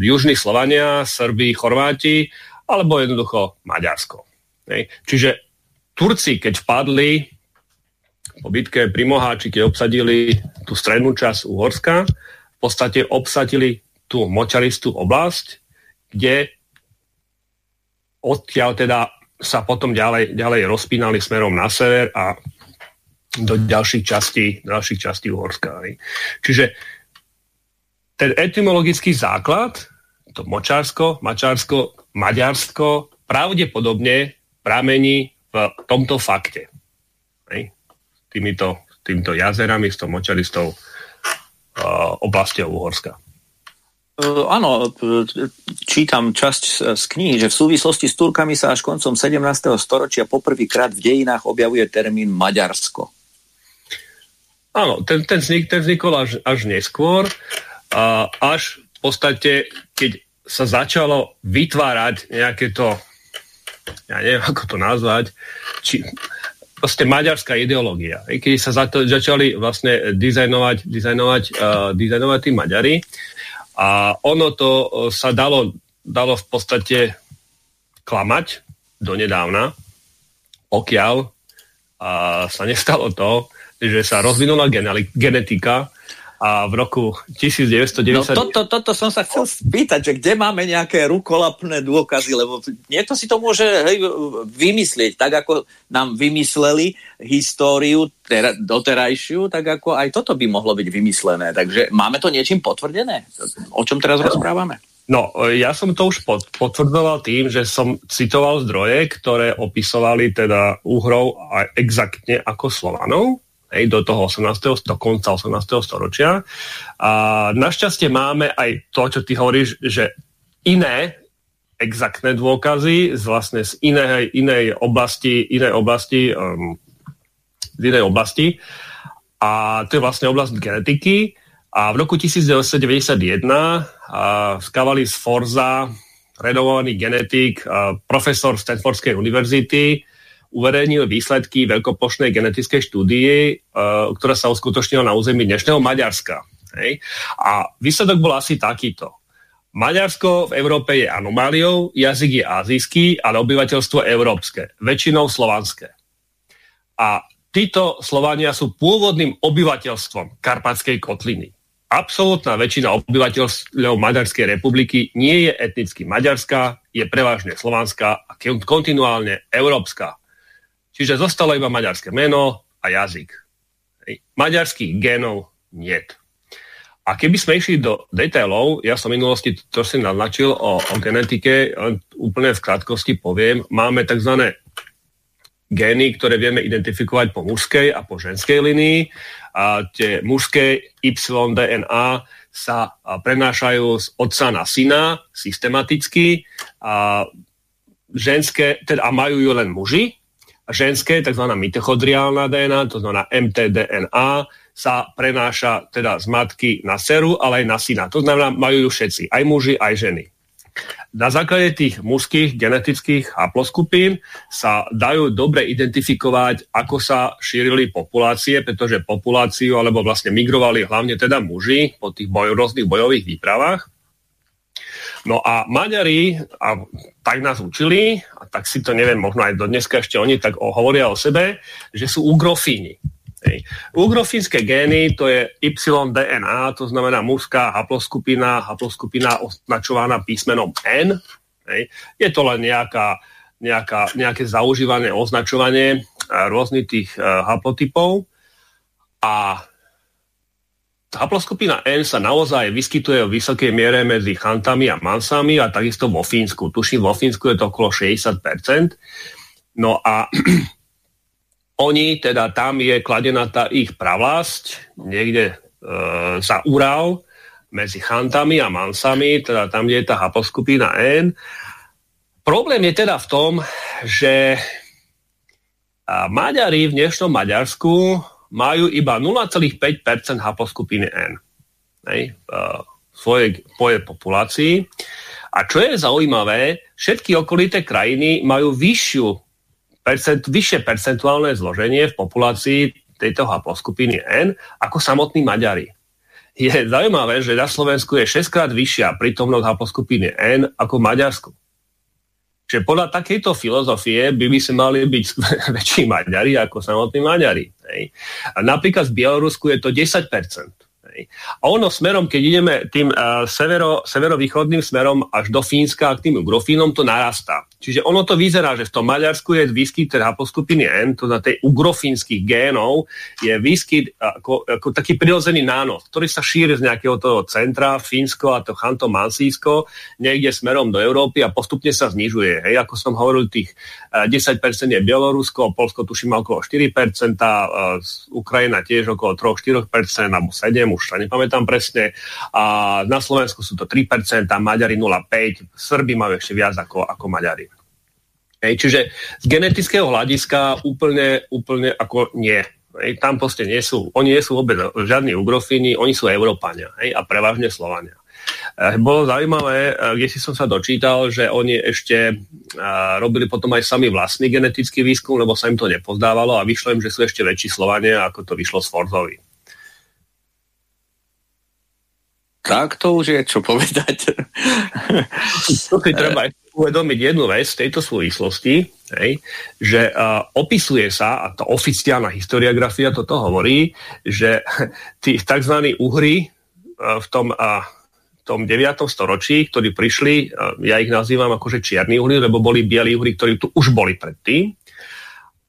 južní Slovania, Srbi, Chorváti, alebo jednoducho Maďarsko. Hej. Čiže Turci, keď vpadli po bitke pri Moháči, keď obsadili tú strednú časť Uhorska, v podstate obsadili tú močaristú oblasť, kde odtiaľ teda sa potom ďalej, ďalej rozpínali smerom na sever a do ďalších častí, ďalších častí Uhorska. Čiže ten etymologický základ, to Močársko, Mačársko, Maďarsko, pravdepodobne pramení v tomto fakte. Týmito, týmito jazerami, s tou močaristou uh, Uhorska. Uh, áno, čítam časť z knihy, že v súvislosti s Turkami sa až koncom 17. storočia poprvýkrát v dejinách objavuje termín Maďarsko. Áno, ten, ten, vznik, ten vznikol až, až neskôr, uh, až v podstate, keď sa začalo vytvárať nejaké to ja neviem, ako to nazvať, či, proste maďarská ideológia. I keď sa za to, začali vlastne dizajnovať, dizajnovať, uh, dizajnovať tí Maďari a ono to uh, sa dalo, dalo v podstate klamať do nedávna, pokiaľ uh, sa nestalo to, že sa rozvinula genetika a v roku 1990... No toto, toto som sa chcel spýtať, že kde máme nejaké rukolapné dôkazy, lebo niekto si to môže hej, vymyslieť, tak ako nám vymysleli históriu tera, doterajšiu, tak ako aj toto by mohlo byť vymyslené. Takže máme to niečím potvrdené? O čom teraz rozprávame? No, ja som to už pod, potvrdzoval tým, že som citoval zdroje, ktoré opisovali teda úhrov exaktne ako Slovanov hej, do toho 18. do konca 18. storočia. A našťastie máme aj to, čo ty hovoríš, že iné exaktné dôkazy z vlastne z inej, inej oblasti, inej oblasti, um, z inej oblasti. A to je vlastne oblasť genetiky. A v roku 1991 a skávali z Forza renovovaný genetik, profesor Stanfordskej univerzity, uverejnil výsledky veľkoplošnej genetickej štúdie, uh, ktorá sa uskutočnila na území dnešného Maďarska. A výsledok bol asi takýto. Maďarsko v Európe je anomáliou, jazyk je azijský, ale obyvateľstvo európske, väčšinou slovanské. A títo Slovania sú pôvodným obyvateľstvom Karpatskej kotliny. Absolutná väčšina obyvateľov Maďarskej republiky nie je etnicky maďarská, je prevažne slovanská a kontinuálne európska. Čiže zostalo iba maďarské meno a jazyk. Maďarských genov niet. A keby sme išli do detailov, ja som v minulosti to si naznačil o, o genetike, úplne v krátkosti poviem, máme tzv. gény, ktoré vieme identifikovať po mužskej a po ženskej linii. A tie mužské YDNA sa prenášajú z otca na syna systematicky a ženské, teda majú ju len muži, ženské, tzv. mitochodriálna DNA, to znamená mtDNA, sa prenáša teda z matky na seru, ale aj na syna. To znamená, majú ju všetci, aj muži, aj ženy. Na základe tých mužských genetických haploskupín sa dajú dobre identifikovať, ako sa šírili populácie, pretože populáciu, alebo vlastne migrovali hlavne teda muži po tých boj, rôznych bojových výpravách. No a Maďari, a tak nás učili, a tak si to neviem, možno aj do dneska ešte oni tak hovoria o sebe, že sú ugrofíni. Hej. Ugrofínske gény to je YDNA, to znamená mužská haploskupina, haploskupina označovaná písmenom N. Hej. Je to len nejaká, nejaká, nejaké zaužívané označovanie eh, rôznych tých uh, haplotypov. A haploskupina N sa naozaj vyskytuje v vysokej miere medzi chantami a mansami a takisto vo Fínsku. Tuším, vo Fínsku je to okolo 60%. No a oni, teda tam je kladená tá ich pravlasť, niekde e, za Ural, medzi Chantami a Mansami, teda tam, kde je tá haposkupina N. Problém je teda v tom, že Maďari v dnešnom Maďarsku majú iba 0,5% haposkupiny N hej, v svojej, svojej populácii. A čo je zaujímavé, všetky okolité krajiny majú vyššiu percent, vyššie percentuálne zloženie v populácii tejto haploskupiny N ako samotní Maďari. Je zaujímavé, že na Slovensku je 6 krát vyššia prítomnosť haploskupiny N ako v Maďarsku. Čiže podľa takejto filozofie by by sme mali byť väčší Maďari ako samotní Maďari. Hej. A napríklad v Bielorusku je to 10%. Hej. A ono smerom, keď ideme tým uh, severo, severovýchodným smerom až do Fínska a k tým ugrofínom, to narastá. Čiže ono to vyzerá, že v tom Maďarsku je výskyt teda haposkupiny N, to na tej ugrofínskych génov, je výskyt ako, ako taký prirodzený nános, ktorý sa šíri z nejakého toho centra, Fínsko a to Chanto Mansísko, niekde smerom do Európy a postupne sa znižuje. Hej, ako som hovoril, tých 10% je Bielorusko, Polsko tuším okolo 4%, Ukrajina tiež okolo 3-4%, alebo 7%, už sa nepamätám presne. A na Slovensku sú to 3%, Maďari 0,5%, Srby majú ešte viac ako, ako Maďari. Hej, čiže z genetického hľadiska úplne, úplne ako nie. Hej, tam proste nie sú, oni nie sú vôbec žiadni ugrofíni, oni sú Európania hej, a prevažne Slovania. E, bolo zaujímavé, e, kde si som sa dočítal, že oni ešte e, robili potom aj sami vlastný genetický výskum, lebo sa im to nepozdávalo a vyšlo im, že sú ešte väčší Slovania, ako to vyšlo z Forzovi. Tak to už je čo povedať. to si treba uvedomiť jednu vec v tejto súvislosti, hej, že uh, opisuje sa, a to oficiálna historiografia toto hovorí, že tí tzv. uhry uh, v tom, uh, tom 9. storočí, ktorí prišli, uh, ja ich nazývam akože čierni uhry, lebo boli bieli uhry, ktorí tu už boli predtým,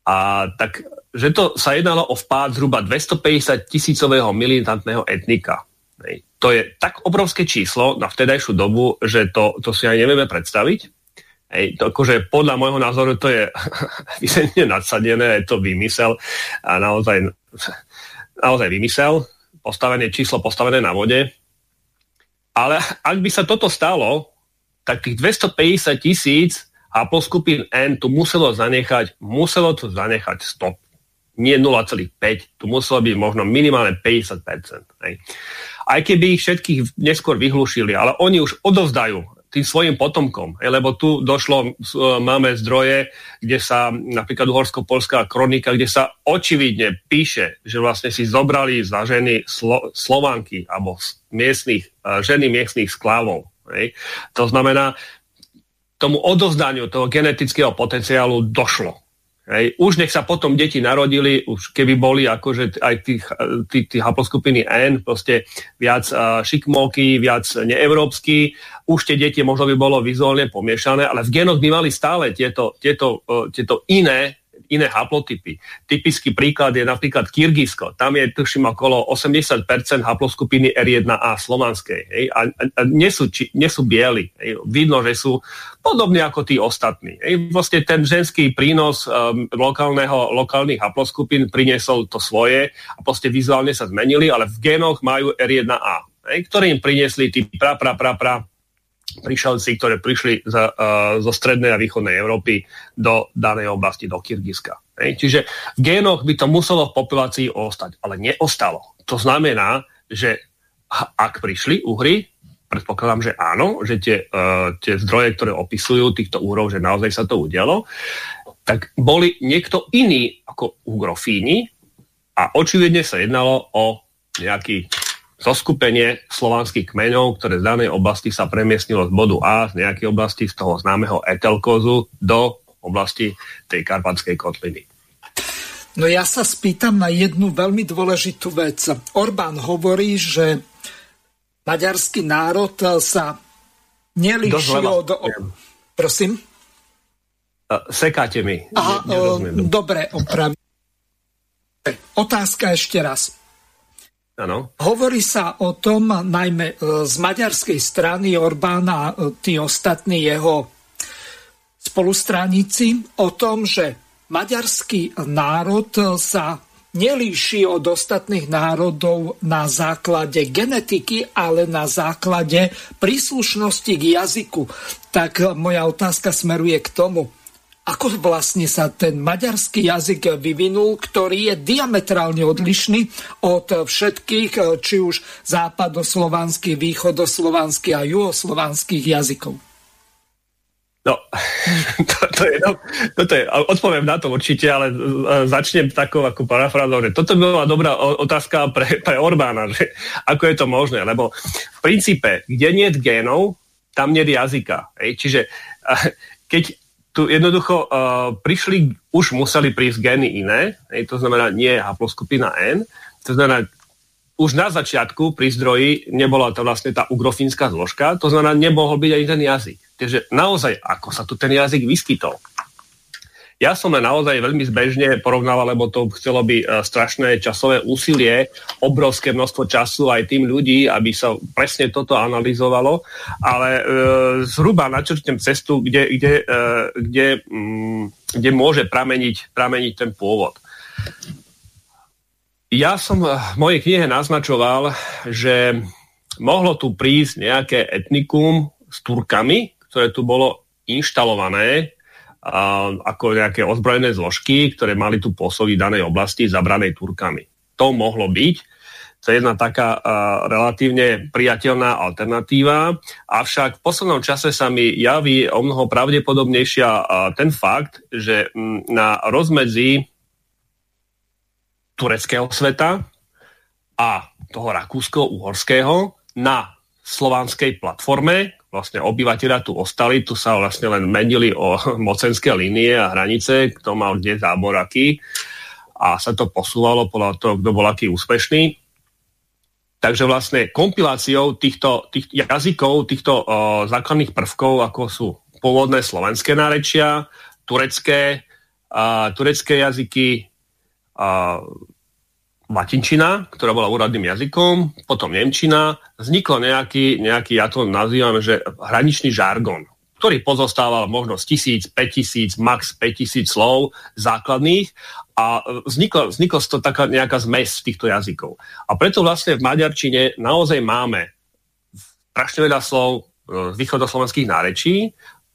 a tak, že to sa jednalo o vpád zhruba 250 tisícového militantného etnika Hej. To je tak obrovské číslo na vtedajšiu dobu, že to, to si aj nevieme predstaviť. Hej, to akože podľa môjho názoru to je vysentne nadsadené, je to vymysel a naozaj, naozaj vymysel, postavené číslo postavené na vode. Ale ak by sa toto stalo, tak tých 250 tisíc a po skupín N tu muselo zanechať, muselo tu zanechať stop. Nie 0,5, tu muselo byť možno minimálne 50%. Hej aj keby ich všetkých neskôr vyhlušili, ale oni už odovzdajú tým svojim potomkom, lebo tu došlo, e, máme zdroje, kde sa napríklad uhorsko-polská kronika, kde sa očividne píše, že vlastne si zobrali za ženy Slo- Slovanky alebo miestných, e, ženy miestných sklávov. To znamená, tomu odozdaniu toho genetického potenciálu došlo. Hej. Už nech sa potom deti narodili, už keby boli akože aj tých, tí, tí haploskupiny N, proste viac šikmóky, viac neeurópsky, už tie deti možno by bolo vizuálne pomiešané, ale v genoch by mali stále tieto, tieto, uh, tieto iné iné haplotypy. Typický príklad je napríklad Kyrgyzsko. Tam je, tuším, okolo 80% haploskupiny R1A slovanskej. Hej? A, a, a nie, sú, či, nie sú bieli. Hej? Vidno, že sú podobní ako tí ostatní. Hej? Vlastne ten ženský prínos um, lokálneho, lokálnych haploskupín priniesol to svoje a proste vizuálne sa zmenili, ale v génoch majú R1A, hej? ktoré im priniesli tí pra, pra, pra, pra prišelci, ktoré prišli z, uh, zo strednej a východnej Európy do danej oblasti, do Kyrgyzska. Hej. Čiže v génoch by to muselo v populácii ostať, ale neostalo. To znamená, že ak prišli Uhry, predpokladám, že áno, že tie, uh, tie zdroje, ktoré opisujú týchto úrov, že naozaj sa to udialo, tak boli niekto iný ako ugrofíni a očividne sa jednalo o nejaký zoskupenie slovanských kmeňov, ktoré z danej oblasti sa premiestnilo z bodu A, z nejakej oblasti, z toho známeho Etelkozu, do oblasti tej karpatskej kotliny. No ja sa spýtam na jednu veľmi dôležitú vec. Orbán hovorí, že maďarský národ sa nelíši od... Prosím? Sekáte mi. Aha, dobre, opravím. Otázka ešte raz. Ano. Hovorí sa o tom, najmä e, z maďarskej strany Orbána, e, tí ostatní jeho spolustránici, o tom, že maďarský národ sa nelíši od ostatných národov na základe genetiky, ale na základe príslušnosti k jazyku. Tak moja otázka smeruje k tomu, ako vlastne sa ten maďarský jazyk vyvinul, ktorý je diametrálne odlišný od všetkých, či už západoslovanských, východoslovanských a juhoslovanských jazykov. No, to, to je, no, toto je, odpoviem na to určite, ale e, začnem takou ako parafrázou, že toto by bola dobrá otázka pre, pre Orbána, že ako je to možné, lebo v princípe, kde nie je génov, tam nie je jazyka. Hej? Čiže keď tu jednoducho uh, prišli, už museli prísť gény iné, hej, to znamená nie haploskupina N, to znamená už na začiatku pri zdroji nebola to vlastne tá ugrofínska zložka, to znamená nemohol byť ani ten jazyk. Takže naozaj, ako sa tu ten jazyk vyskytol? Ja som naozaj veľmi zbežne porovnával, lebo to chcelo by e, strašné časové úsilie, obrovské množstvo času aj tým ľudí, aby sa presne toto analyzovalo, ale e, zhruba načrtnem cestu, kde, kde, e, kde, mm, kde môže prameniť, prameniť ten pôvod. Ja som v mojej knihe naznačoval, že mohlo tu prísť nejaké etnikum s Turkami, ktoré tu bolo inštalované ako nejaké ozbrojené zložky, ktoré mali tu pôsobiť danej oblasti zabranej Turkami. To mohlo byť. To je jedna taká uh, relatívne priateľná alternatíva, avšak v poslednom čase sa mi javí o mnoho pravdepodobnejšia uh, ten fakt, že m, na rozmedzi tureckého sveta a toho rakúsko-uhorského na slovanskej platforme, vlastne obyvateľia tu ostali, tu sa vlastne len menili o mocenské línie a hranice, kto mal kde záboraky a sa to posúvalo podľa toho, kto bol aký úspešný. Takže vlastne kompiláciou týchto, tých jazykov, týchto uh, základných prvkov, ako sú pôvodné slovenské nárečia, turecké, uh, turecké jazyky, uh, latinčina, ktorá bola úradným jazykom, potom nemčina, vzniklo nejaký, nejaký ja to nazývam, že hraničný žargon, ktorý pozostával možno z tisíc, 5000, max 5000 slov základných a vzniklo, vzniklo to taká nejaká zmes týchto jazykov. A preto vlastne v maďarčine naozaj máme strašne veľa slov z východoslovenských nárečí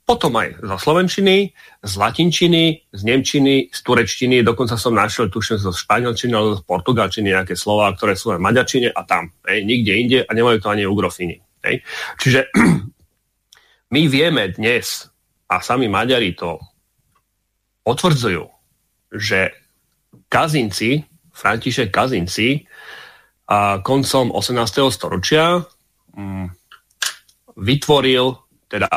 potom aj zo slovenčiny, z latinčiny, z nemčiny, z turečtiny, dokonca som našiel, tuším, zo španielčiny alebo z portugalčiny nejaké slova, ktoré sú aj v maďarčine a tam. Hej, nikde inde a nemajú to ani ugrofiny. Hej. Čiže my vieme dnes, a sami Maďari to potvrdzujú, že Kazinci, František Kazinci, a koncom 18. storočia mm, vytvoril, teda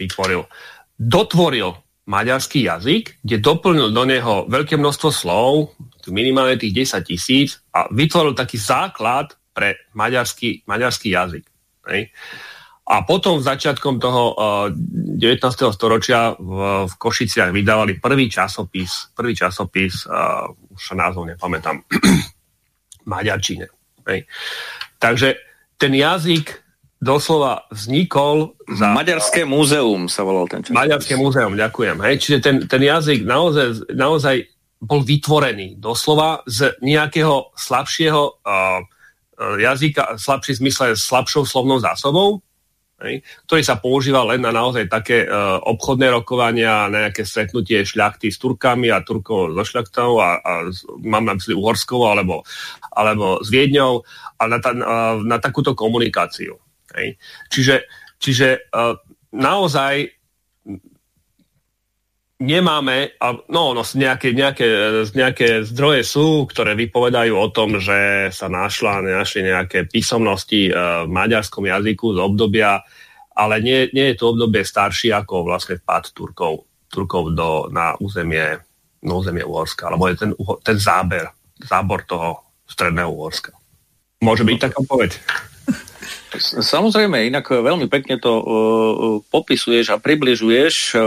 vytvoril, dotvoril maďarský jazyk, kde doplnil do neho veľké množstvo slov, minimálne tých 10 tisíc a vytvoril taký základ pre maďarský, maďarský jazyk. Hej. A potom začiatkom toho uh, 19. storočia v, v Košiciach vydávali prvý časopis, prvý časopis, uh, už názov nepamätám, maďarčine. Hej. Takže ten jazyk doslova vznikol za... Maďarské múzeum sa volal ten čas. Maďarské múzeum, ďakujem. Hej. Čiže ten, ten jazyk naozaj, naozaj bol vytvorený doslova z nejakého slabšieho uh, jazyka, slabší zmysle slabšou slovnou zásobou, hej, ktorý sa používa len na naozaj také uh, obchodné rokovania, na nejaké stretnutie šľachty s Turkami a Turkov so šľachtou a, a mám na mysli Uhorskou alebo, alebo s Viedňou a na, ta, uh, na takúto komunikáciu. Hej. Čiže, čiže uh, naozaj nemáme, no, no nejaké, nejaké, nejaké zdroje sú, ktoré vypovedajú o tom, že sa našla, našli nejaké písomnosti uh, v maďarskom jazyku z obdobia, ale nie, nie je to obdobie staršie ako vlastne pád Turkov, Turkov do, na územie, na územie Uhorska, alebo je ten, ten záber, zábor toho stredného Uhorska. Môže byť taká povedť? Samozrejme, inak veľmi pekne to uh, popisuješ a približuješ, uh,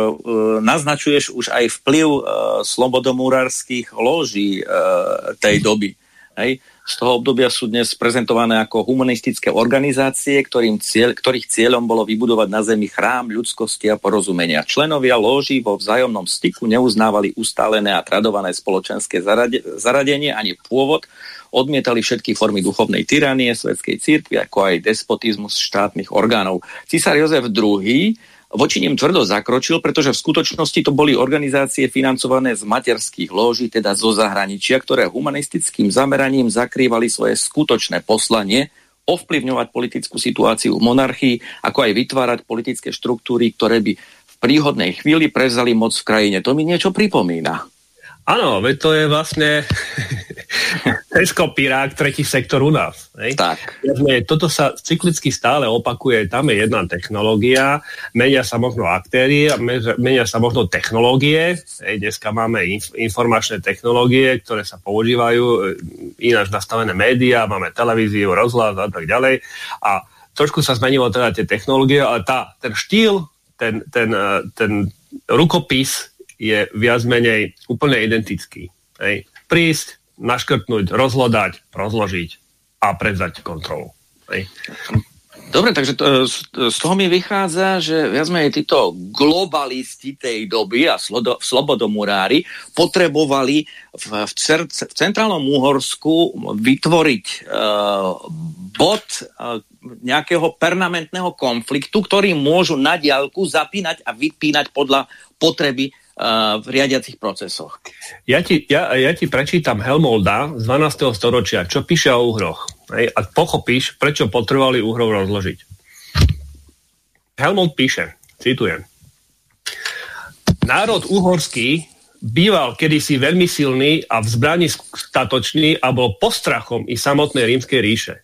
naznačuješ už aj vplyv uh, slobodomúrarských loží uh, tej doby. Hej? Z toho obdobia sú dnes prezentované ako humanistické organizácie, ktorým cieľ, ktorých cieľom bolo vybudovať na zemi chrám ľudskosti a porozumenia. Členovia lóži vo vzájomnom styku neuznávali ustálené a tradované spoločenské zarade, zaradenie ani pôvod, odmietali všetky formy duchovnej tyranie, svetskej církvy, ako aj despotizmus štátnych orgánov. Cisár Jozef II voči nim tvrdo zakročil, pretože v skutočnosti to boli organizácie financované z materských lóží, teda zo zahraničia, ktoré humanistickým zameraním zakrývali svoje skutočné poslanie ovplyvňovať politickú situáciu v monarchii, ako aj vytvárať politické štruktúry, ktoré by v príhodnej chvíli prezali moc v krajine. To mi niečo pripomína. Áno, veď to je vlastne Tesco Pirák, tretí sektor u nás. Hej? Tak. Toto sa cyklicky stále opakuje, tam je jedna technológia, menia sa možno aktéry, menia sa možno technológie. Hej, dneska máme inf- informačné technológie, ktoré sa používajú, e, ináč nastavené médiá, máme televíziu, rozhľad a tak ďalej. A trošku sa zmenilo teda tie technológie, ale tá, ten štýl, ten, ten, e, ten rukopis je viac menej úplne identický. Hej. Prísť, naškrtnúť, rozhľadať, rozložiť a prevzať kontrolu. Hej. Dobre, takže to, z toho mi vychádza, že viac menej títo globalisti tej doby a slodo, slobodomurári potrebovali v, v, cer, v centrálnom Úhorsku vytvoriť uh, bod uh, nejakého permanentného konfliktu, ktorý môžu na diálku zapínať a vypínať podľa potreby v riadiacich procesoch. Ja ti, ja, ja ti prečítam Helmolda z 12. storočia, čo píše o uhroch. Hej, a pochopíš, prečo potrebovali uhrov rozložiť. Helmold píše, citujem. Národ uhorský býval kedysi veľmi silný a v zbrani statočný a bol postrachom i samotnej rímskej ríše.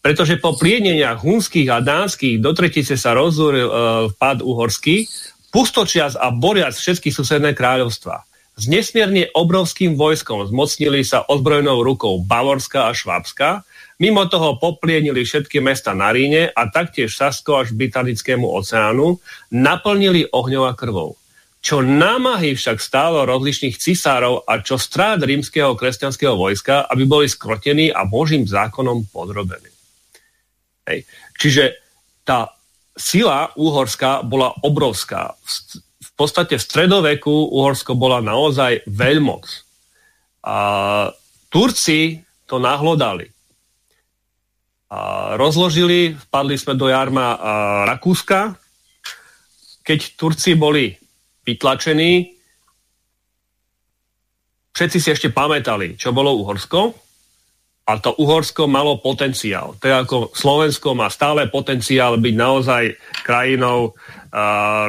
Pretože po plieneniach hunských a dánskych do tretice sa rozúril e, vpad uhorský, pustočiac a boriac všetky susedné kráľovstva. S nesmierne obrovským vojskom zmocnili sa ozbrojenou rukou Bavorska a Švábska, mimo toho poplienili všetky mesta na Ríne a taktiež Sasko až Britannickému oceánu, naplnili ohňou a krvou. Čo námahy však stálo rozličných cisárov a čo strát rímskeho kresťanského vojska, aby boli skrotení a božím zákonom podrobení. Hej. Čiže tá sila Úhorska bola obrovská. V podstate v stredoveku Úhorsko bola naozaj veľmoc. A Turci to nahlodali. A rozložili, vpadli sme do jarma Rakúska. Keď Turci boli vytlačení, všetci si ešte pamätali, čo bolo Uhorsko a to Uhorsko malo potenciál. To je ako Slovensko má stále potenciál byť naozaj krajinou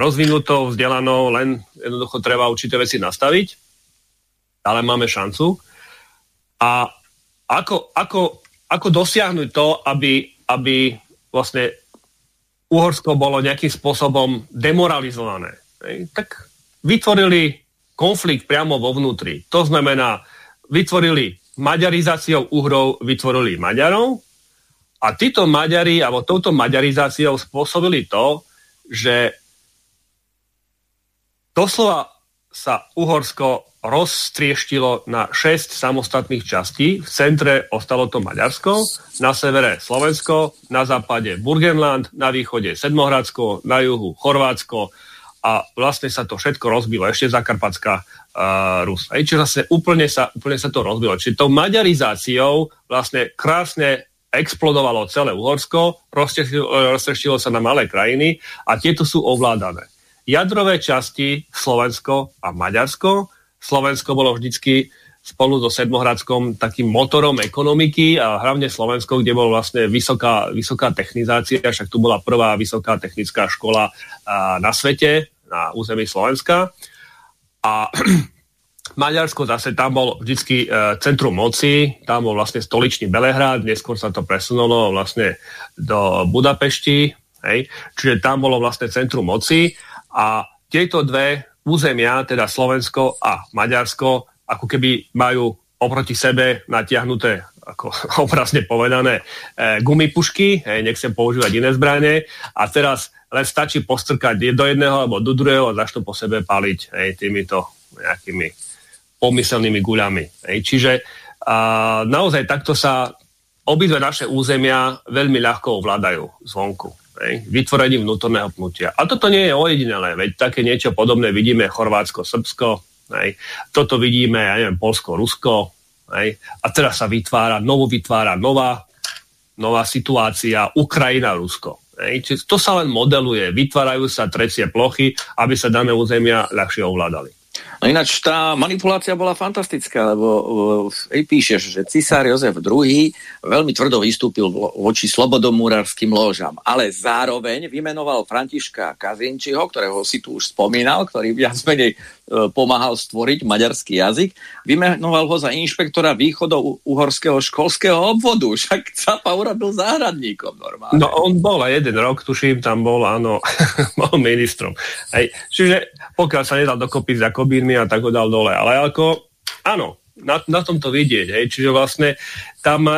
rozvinutou, vzdelanou, len jednoducho treba určité veci nastaviť, ale máme šancu. A ako, ako, ako dosiahnuť to, aby, aby vlastne Uhorsko bolo nejakým spôsobom demoralizované, tak vytvorili konflikt priamo vo vnútri. To znamená, vytvorili maďarizáciou Uhrov, vytvorili Maďarov a títo Maďari, alebo touto maďarizáciou spôsobili to, že doslova sa Uhorsko roztrieštilo na 6 samostatných častí. V centre ostalo to Maďarsko, na severe Slovensko, na západe Burgenland, na východe Sedmohradsko, na juhu Chorvátsko a vlastne sa to všetko rozbilo. Ešte Zakarpatská uh, Rus. Aj, čiže zase úplne sa, úplne sa to rozbilo. Čiže tou maďarizáciou vlastne krásne explodovalo celé Uhorsko, roztreštilo sa na malé krajiny a tieto sú ovládané. Jadrové časti Slovensko a Maďarsko Slovensko bolo vždycky spolu so Sedmohradskom takým motorom ekonomiky a hlavne Slovensko, kde bol vlastne vysoká, vysoká technizácia, však tu bola prvá vysoká technická škola na svete, na území Slovenska. A Maďarsko zase tam bol vždycky e, centrum moci, tam bol vlastne stoličný Belehrad, neskôr sa to presunulo vlastne do Budapešti, hej, čiže tam bolo vlastne centrum moci a tieto dve územia, teda Slovensko a Maďarsko, ako keby majú oproti sebe natiahnuté, ako obrazne povedané, e, gumipušky, hej, nechcem používať iné zbranie, a teraz len stačí postrkať do jedného alebo do druhého a začnú po sebe paliť hej, týmito nejakými pomyselnými guľami. Hej. Čiže a, naozaj takto sa obidve naše územia veľmi ľahko ovládajú zvonku hej, vytvorením vnútorného pnutia. A toto nie je ojedinelé, veď také niečo podobné vidíme Chorvátsko, Srbsko, hej, toto vidíme, ja neviem, Polsko, Rusko, hej, a teraz sa vytvára, novo vytvára nová, nová situácia Ukrajina, Rusko. Hej, čiže to sa len modeluje, vytvárajú sa trecie plochy, aby sa dané územia ľahšie ovládali. No ináč tá manipulácia bola fantastická, lebo aj píšeš, že cisár Jozef II veľmi tvrdo vystúpil voči slobodomúrarským ložam, ale zároveň vymenoval Františka Kazinčiho, ktorého si tu už spomínal, ktorý viac menej E, pomáhal stvoriť maďarský jazyk. Vymenoval ho za inšpektora východo-uhorského školského obvodu. Však Capa urobil záhradníkom normálne. No on bol aj jeden rok, tuším, tam bol, áno, bol ministrom. Hej. Čiže pokiaľ sa nedal dokopy s Jakobínmi a tak ho dal dole. Ale ako, áno, na, na tom to vidieť. Hej. Čiže vlastne tam...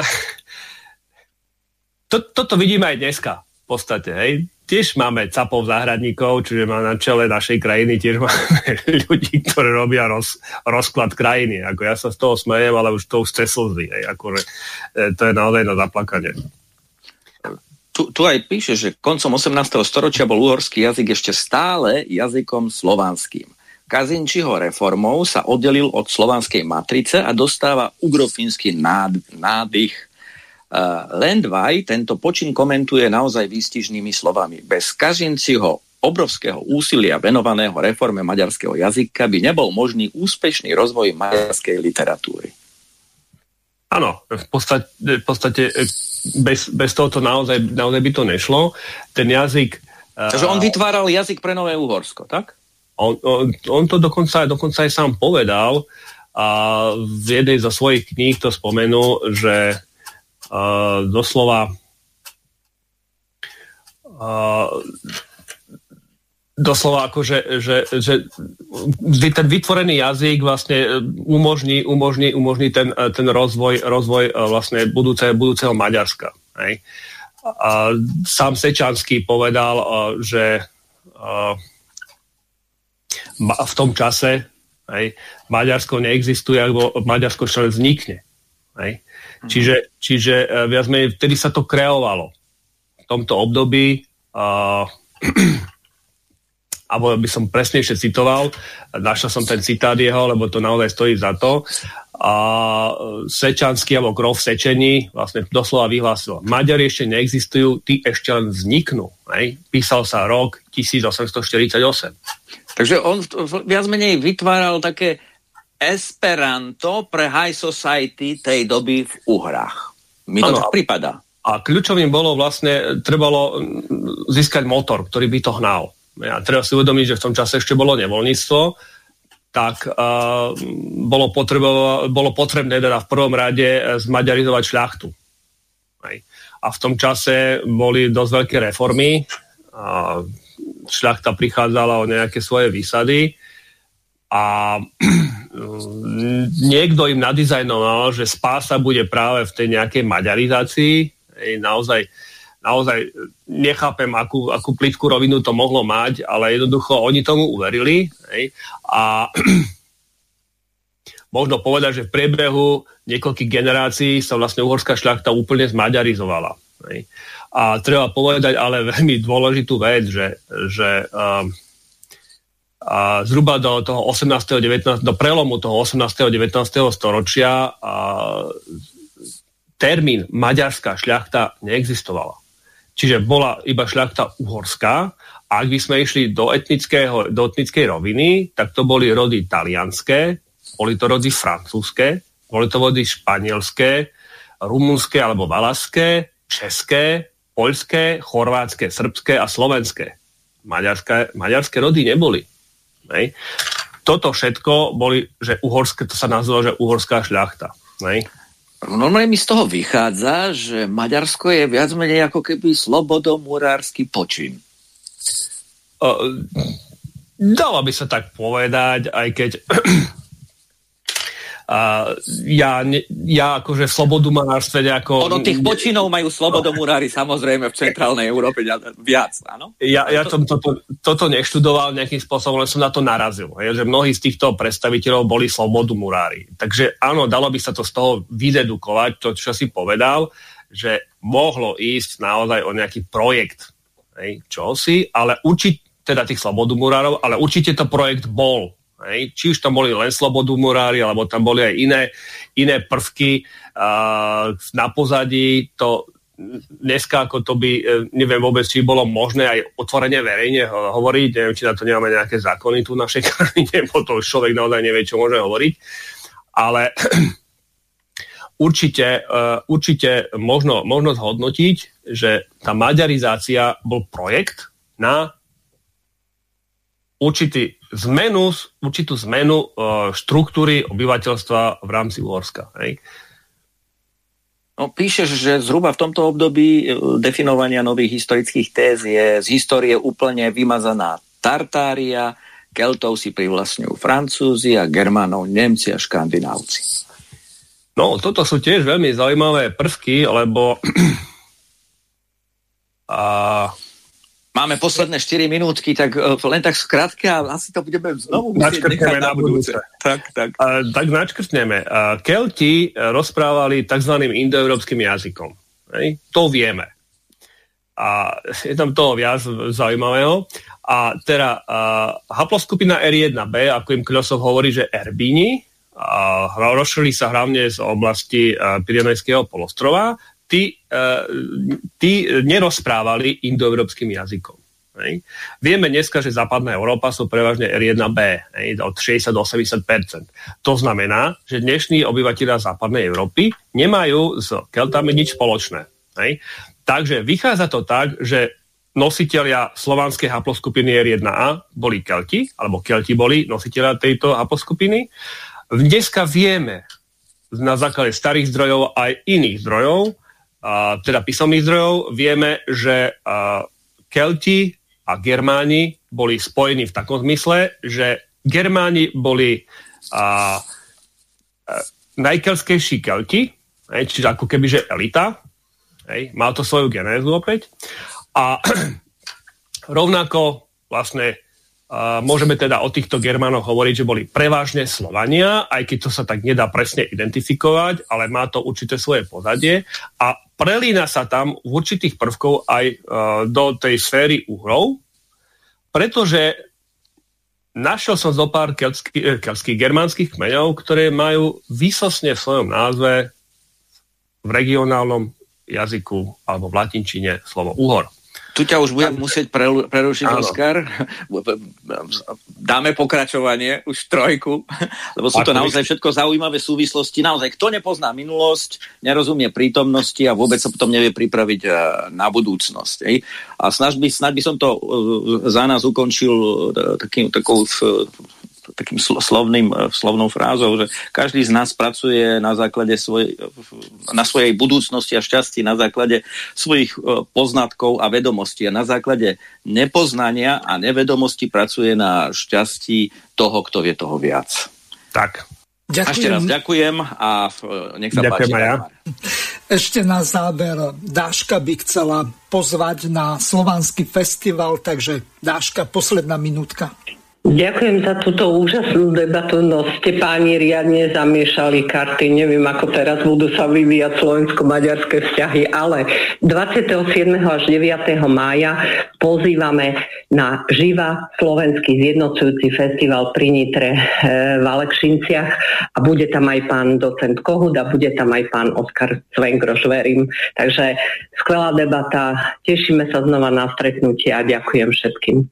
To, toto vidíme aj dneska v podstate. Hej tiež máme capov záhradníkov, čiže má na čele našej krajiny tiež máme ľudí, ktorí robia roz, rozklad krajiny. Ako ja sa z toho smejem, ale už to už chce slzy. Akože, to je naozaj na zaplakanie. Tu, tu aj píše, že koncom 18. storočia bol uhorský jazyk ešte stále jazykom slovanským. Kazinčiho reformou sa oddelil od slovanskej matrice a dostáva ugrofínsky nád, nádych Uh, Lendvaj tento počin komentuje naozaj výstižnými slovami. Bez Kažinciho obrovského úsilia venovaného reforme maďarského jazyka by nebol možný úspešný rozvoj maďarskej literatúry. Áno, v podstate, v podstate e, bez, bez tohoto naozaj, naozaj by to nešlo. Ten jazyk... E, Takže on vytváral jazyk pre Nové Uhorsko, tak? On, on, on to dokonca, dokonca aj sám povedal a v jednej zo svojich kníh to spomenul, že doslova uh, doslova ako, že, že, že ten vytvorený jazyk vlastne umožní, umožní, umožní ten, ten rozvoj, rozvoj vlastne budúce, budúceho Maďarska. Hej. A sám Sečanský povedal, že v tom čase hej, Maďarsko neexistuje, alebo Maďarsko ešte vznikne. Hej. Čiže, čiže e, viac menej vtedy sa to kreovalo. V tomto období uh, alebo by som presnejšie citoval, našiel som ten citát jeho, lebo to naozaj stojí za to. A Sečanský alebo Krov v Sečení vlastne doslova vyhlásil, Maďari ešte neexistujú, tí ešte len vzniknú. Hej? Písal sa rok 1848. Takže on viac menej vytváral také Esperanto pre high society tej doby v Uhrách. Mi to tak prípada. A kľúčovým bolo vlastne, trebalo získať motor, ktorý by to hnal. A treba si uvedomiť, že v tom čase ešte bolo nevoľníctvo, tak uh, bolo, potrebo, bolo potrebné teda v prvom rade zmaďarizovať šľachtu. Hej. A v tom čase boli dosť veľké reformy a šľachta prichádzala o nejaké svoje výsady a niekto im nadizajnoval, že spása bude práve v tej nejakej maďarizácii. Ej, naozaj, naozaj nechápem, akú, akú plitkú rovinu to mohlo mať, ale jednoducho oni tomu uverili. Ej, a možno povedať, že v priebehu niekoľkých generácií sa vlastne uhorská šľachta úplne zmaďarizovala. Ej. A treba povedať ale veľmi dôležitú vec, že, že um, a zhruba do toho 18. 19. do prelomu toho 18. 19. storočia a termín maďarská šľachta neexistovala. Čiže bola iba šľachta uhorská a ak by sme išli do, etnického, do etnickej roviny, tak to boli rody talianské, boli to rody francúzske, boli to rody španielské, rumunské alebo valaské, české, poľské, chorvátske, srbské a slovenské. Maďarské, maďarské rody neboli. Hej. Toto všetko boli, že uhorské, to sa nazýva, že uhorská šľachta. Hej. Normálne mi z toho vychádza, že Maďarsko je viac menej ako keby slobodomurársky počin. Uh, dalo by sa tak povedať, aj keď Uh, ja, ja akože v slobodomurárstve nejako... Ono tých počinov majú slobodomurári samozrejme v centrálnej Európe viac, áno? Ja, ja som toto, toto neštudoval nejakým spôsobom, len som na to narazil, že mnohí z týchto predstaviteľov boli slobodomurári. Takže áno, dalo by sa to z toho vydedukovať, to, čo si povedal, že mohlo ísť naozaj o nejaký projekt, hej, čo si, ale určite, teda tých slobodomurárov, ale určite to projekt bol, Hej. Či už tam boli len slobodu murári, alebo tam boli aj iné, iné prvky uh, na pozadí. To dneska ako to by, e, neviem vôbec, či bolo možné aj otvorene verejne hovoriť, neviem, či na to nemáme nejaké zákony tu v našej krajine, bo to človek naozaj nevie, čo môže hovoriť, ale určite, uh, určite možno, možno zhodnotiť, že tá maďarizácia bol projekt na určitý zmenu, určitú zmenu uh, štruktúry obyvateľstva v rámci Uhorska. Hej? No, píšeš, že zhruba v tomto období e, definovania nových historických téz je z histórie úplne vymazaná Tartária, Keltov si privlastňujú Francúzi a Germánov Nemci a Škandinávci. No, toto sú tiež veľmi zaujímavé prvky, lebo a Máme posledné 4 minútky, tak uh, len tak skrátke a asi to budeme znovu musieť nechať na budúce. Tak, tak. Uh, tak načkrtneme. Kelti rozprávali tzv. indoeurópskym jazykom. Hej? To vieme. A je tam toho viac zaujímavého. A teda uh, haploskupina R1b, ako im Kľosov hovorí, že Erbíni, rozšili sa hlavne z oblasti Pirenejského polostrova, tí, uh, tí nerozprávali indoeurópskym jazykom. Hej. Vieme dneska, že západná Európa sú prevažne R1B, hej, od 60 do 80 To znamená, že dnešní obyvateľia západnej Európy nemajú s Keltami nič spoločné. Hej. Takže vychádza to tak, že nositeľia slovanskej haploskupiny R1A boli Kelti, alebo Kelti boli nositeľia tejto haploskupiny. Dneska vieme na základe starých zdrojov aj iných zdrojov, teda písomných zdrojov, vieme, že Kelti a Germáni boli spojení v takom zmysle, že Germáni boli a, a, najkelskejší Kelti, hej, čiže ako keby, že elita, hej, mal to svoju genézu opäť. A rovnako vlastne môžeme teda o týchto Germánoch hovoriť, že boli prevažne Slovania, aj keď to sa tak nedá presne identifikovať, ale má to určité svoje pozadie a prelína sa tam v určitých prvkov aj uh, do tej sféry uhrov, pretože našiel som zo pár keltských, keltských germánskych kmeňov, ktoré majú výsosne v svojom názve v regionálnom jazyku alebo v latinčine slovo uhor. Tu ťa už budem musieť prerušiť, Oskar. Dáme pokračovanie, už trojku, lebo sú to naozaj všetko zaujímavé súvislosti. Naozaj, kto nepozná minulosť, nerozumie prítomnosti a vôbec sa potom nevie pripraviť eh, na budúcnosť. A snaď by, snaď by som to eh, za nás ukončil eh, takým, takou takým slovným, slovnou frázou, že každý z nás pracuje na základe svoj, na svojej budúcnosti a šťastí, na základe svojich poznatkov a vedomostí a na základe nepoznania a nevedomosti pracuje na šťastí toho, kto vie toho viac. Tak, Ďakujem. Ešte raz ďakujem a nech sa ďakujem páči. Ja. Ešte na záber Dáška by chcela pozvať na Slovanský festival, takže Dáška, posledná minútka. Ďakujem za túto úžasnú debatu, no ste páni riadne zamiešali karty, neviem ako teraz budú sa vyvíjať slovensko-maďarské vzťahy, ale 27. až 9. mája pozývame na živa slovenský zjednocujúci festival pri Nitre e, v Alekšinciach a bude tam aj pán docent Kohut a bude tam aj pán Oskar Svengroš, verím. Takže skvelá debata, tešíme sa znova na stretnutie a ďakujem všetkým.